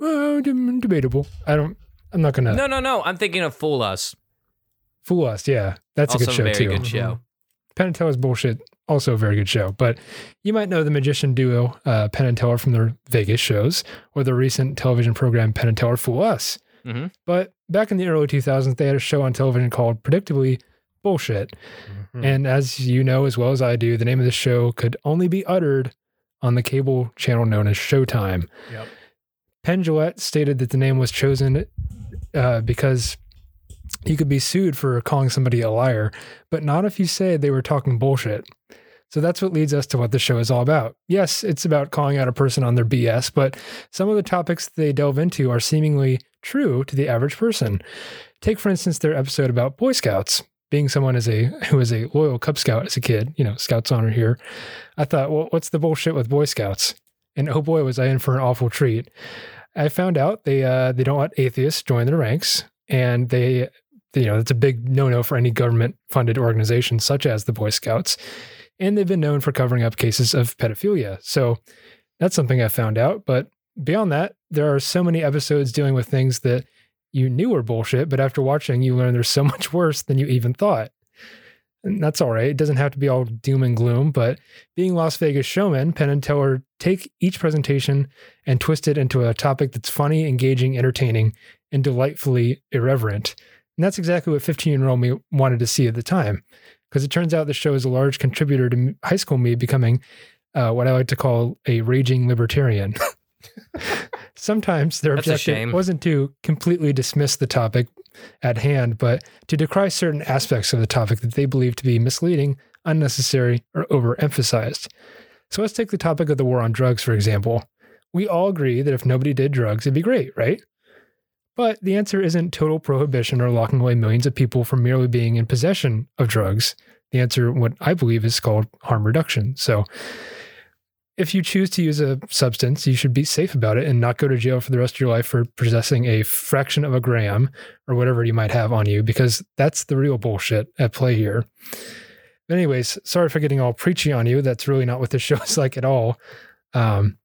Uh, debatable. I don't. I'm not gonna No, no, no. I'm thinking of Fool Us. fool us. Yeah, that's also a good show very too. good show. Penn and Teller's bullshit. Also a very good show. But you might know the magician duo uh, Penn and Teller from their Vegas shows or the recent television program Penn and Teller Fool Us. Mhm. But back in the early 2000s, they had a show on television called Predictably Bullshit. Mhm. And as you know as well as I do, the name of the show could only be uttered on the cable channel known as Showtime. Yep. Penn Jillette stated that the name was chosen uh, because you could be sued for calling somebody a liar, but not if you say they were talking bullshit. So that's what leads us to what the show is all about. Yes, it's about calling out a person on their BS, but some of the topics they delve into are seemingly true to the average person. Take, for instance, their episode about Boy Scouts. Being someone as a who was a loyal Cub Scout as a kid, you know, Scouts honor here. I thought, well, what's the bullshit with Boy Scouts? And oh boy, was I in for an awful treat. I found out they uh, they don't let atheists join their ranks, and they, you know, that's a big no-no for any government-funded organization such as the Boy Scouts, and they've been known for covering up cases of pedophilia. So that's something I found out. But beyond that, there are so many episodes dealing with things that you knew were bullshit, but after watching, you learn they're so much worse than you even thought. And that's all right. It doesn't have to be all doom and gloom, but being Las Vegas showmen, Penn and Teller take each presentation and twist it into a topic that's funny, engaging, entertaining, and delightfully irreverent. And that's exactly what 15 year old me wanted to see at the time, because it turns out the show is a large contributor to high school me becoming uh, what I like to call a raging libertarian. Sometimes their That's objective wasn't to completely dismiss the topic at hand, but to decry certain aspects of the topic that they believe to be misleading, unnecessary, or overemphasized. So let's take the topic of the war on drugs, for example. We all agree that if nobody did drugs, it'd be great, right? But the answer isn't total prohibition or locking away millions of people from merely being in possession of drugs. The answer, what I believe, is called harm reduction. So if you choose to use a substance, you should be safe about it and not go to jail for the rest of your life for possessing a fraction of a gram or whatever you might have on you, because that's the real bullshit at play here. But anyways, sorry for getting all preachy on you. That's really not what this show is like at all. Um,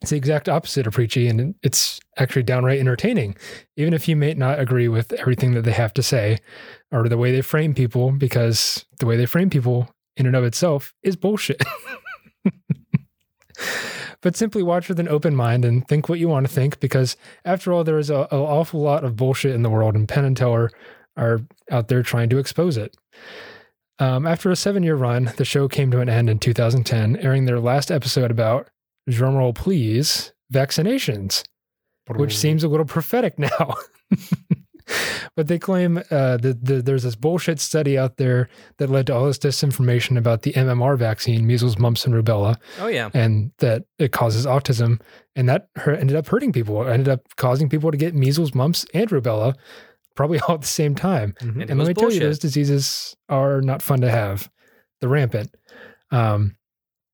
it's the exact opposite of preachy, and it's actually downright entertaining, even if you may not agree with everything that they have to say or the way they frame people, because the way they frame people in and of itself is bullshit. but simply watch with an open mind and think what you want to think, because after all, there is an awful lot of bullshit in the world, and Penn and Teller are out there trying to expose it. Um, after a seven year run, the show came to an end in 2010, airing their last episode about, drumroll please, vaccinations, which seems a little prophetic now. but they claim uh, that the, there's this bullshit study out there that led to all this disinformation about the MMR vaccine, measles, mumps, and rubella, Oh yeah. and that it causes autism. And that hurt, ended up hurting people, it ended up causing people to get measles, mumps, and rubella, probably all at the same time. Mhm. And And let me tell you, those diseases are not fun to have. The rampant. Um,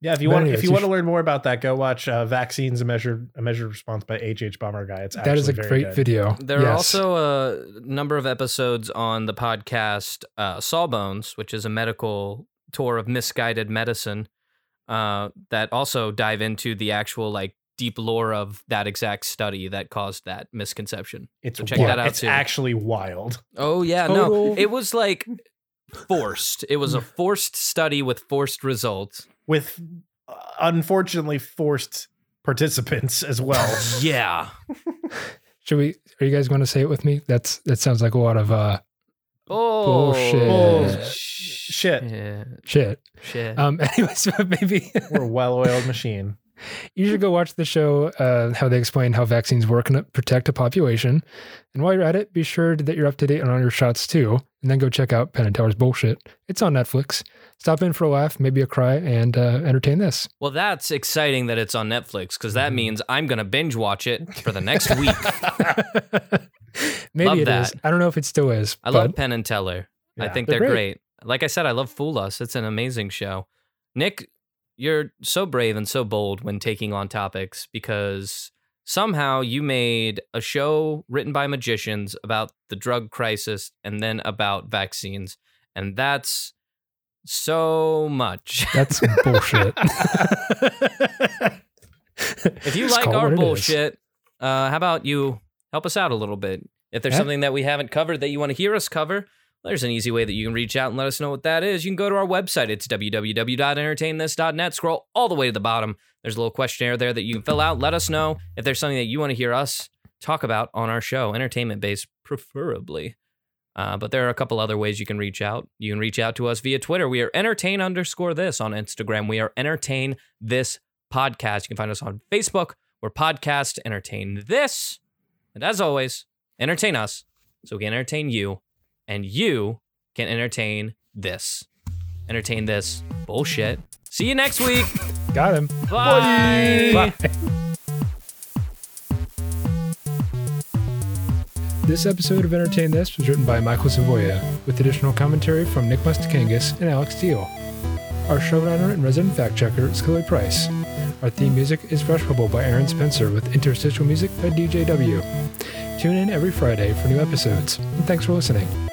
Yeah, if you But want, anyways, if you you want sh- to learn more about that, go watch uh, "Vaccines: A Measured A Measured Response" by H. H. Bomber Guy. It's that is a great good. video. There are also a number of episodes on the podcast uh, Sawbones, which is a medical tour of misguided medicine, uh, that also dive into the actual like deep lore of that exact study that caused that misconception. It's So check wi- that out It's too. actually wild. Oh yeah, no, it was like forced. It was a forced study with forced results. with uh, unfortunately forced participants as well. Yeah, Should we? Are you guys going to say it with me? That's that sounds like a lot of uh oh Bullshit. Bull- shit. Yeah, shit. shit. Um, anyways, maybe We're a well-oiled machine. You should go watch the show. Uh, how they explain how vaccines work and protect a population. And while you're at it, be sure that you're up to date on all your shots too. And then go check out Penn and Teller's bullshit. It's on Netflix. Stop in for a laugh, maybe a cry, and uh, entertain this. Well, that's exciting that it's on Netflix because that Mhm. means I'm going to binge watch it for the next week. maybe Love it is. that. I don't know if it still is. I love Penn and Teller. I think They're they're, great. great. Like I said, I love Fool Us. It's an amazing show. Nick, you're so brave and so bold when taking on topics because somehow you made a show written by magicians about the drug crisis and then about vaccines. And that's so much. that's bullshit. If you Just like our what it is. bullshit, uh, how about you help us out a little bit? If there's Yeah. something that we haven't covered that you want to hear us cover, there's an easy way that you can reach out and let us know what that is. You can go to our website. It's www.entertainthis.net. Scroll all the way to the bottom. There's a little questionnaire there that you can fill out. Let us know if there's something that you want to hear us talk about on our show, entertainment based, preferably. Uh, but there are a couple other ways you can reach out. You can reach out to us via Twitter. We are entertain underscore this on Instagram. We are entertain this podcast. You can find us on Facebook. We're podcast entertain this. And as always, entertain us so we can entertain you and you can entertain this. Entertain this bullshit. See you next week. Got him. Bye. Bye. This episode of Entertain This was written by Michael Savoya, with additional commentary from Nick Mustakangas and Alex Steele. Our showrunner and resident fact checker is Chloe Price. Our theme music is Fresh Bubble by Aaron Spencer, with interstitial music by DJW. Tune in every Friday for new episodes, and thanks for listening.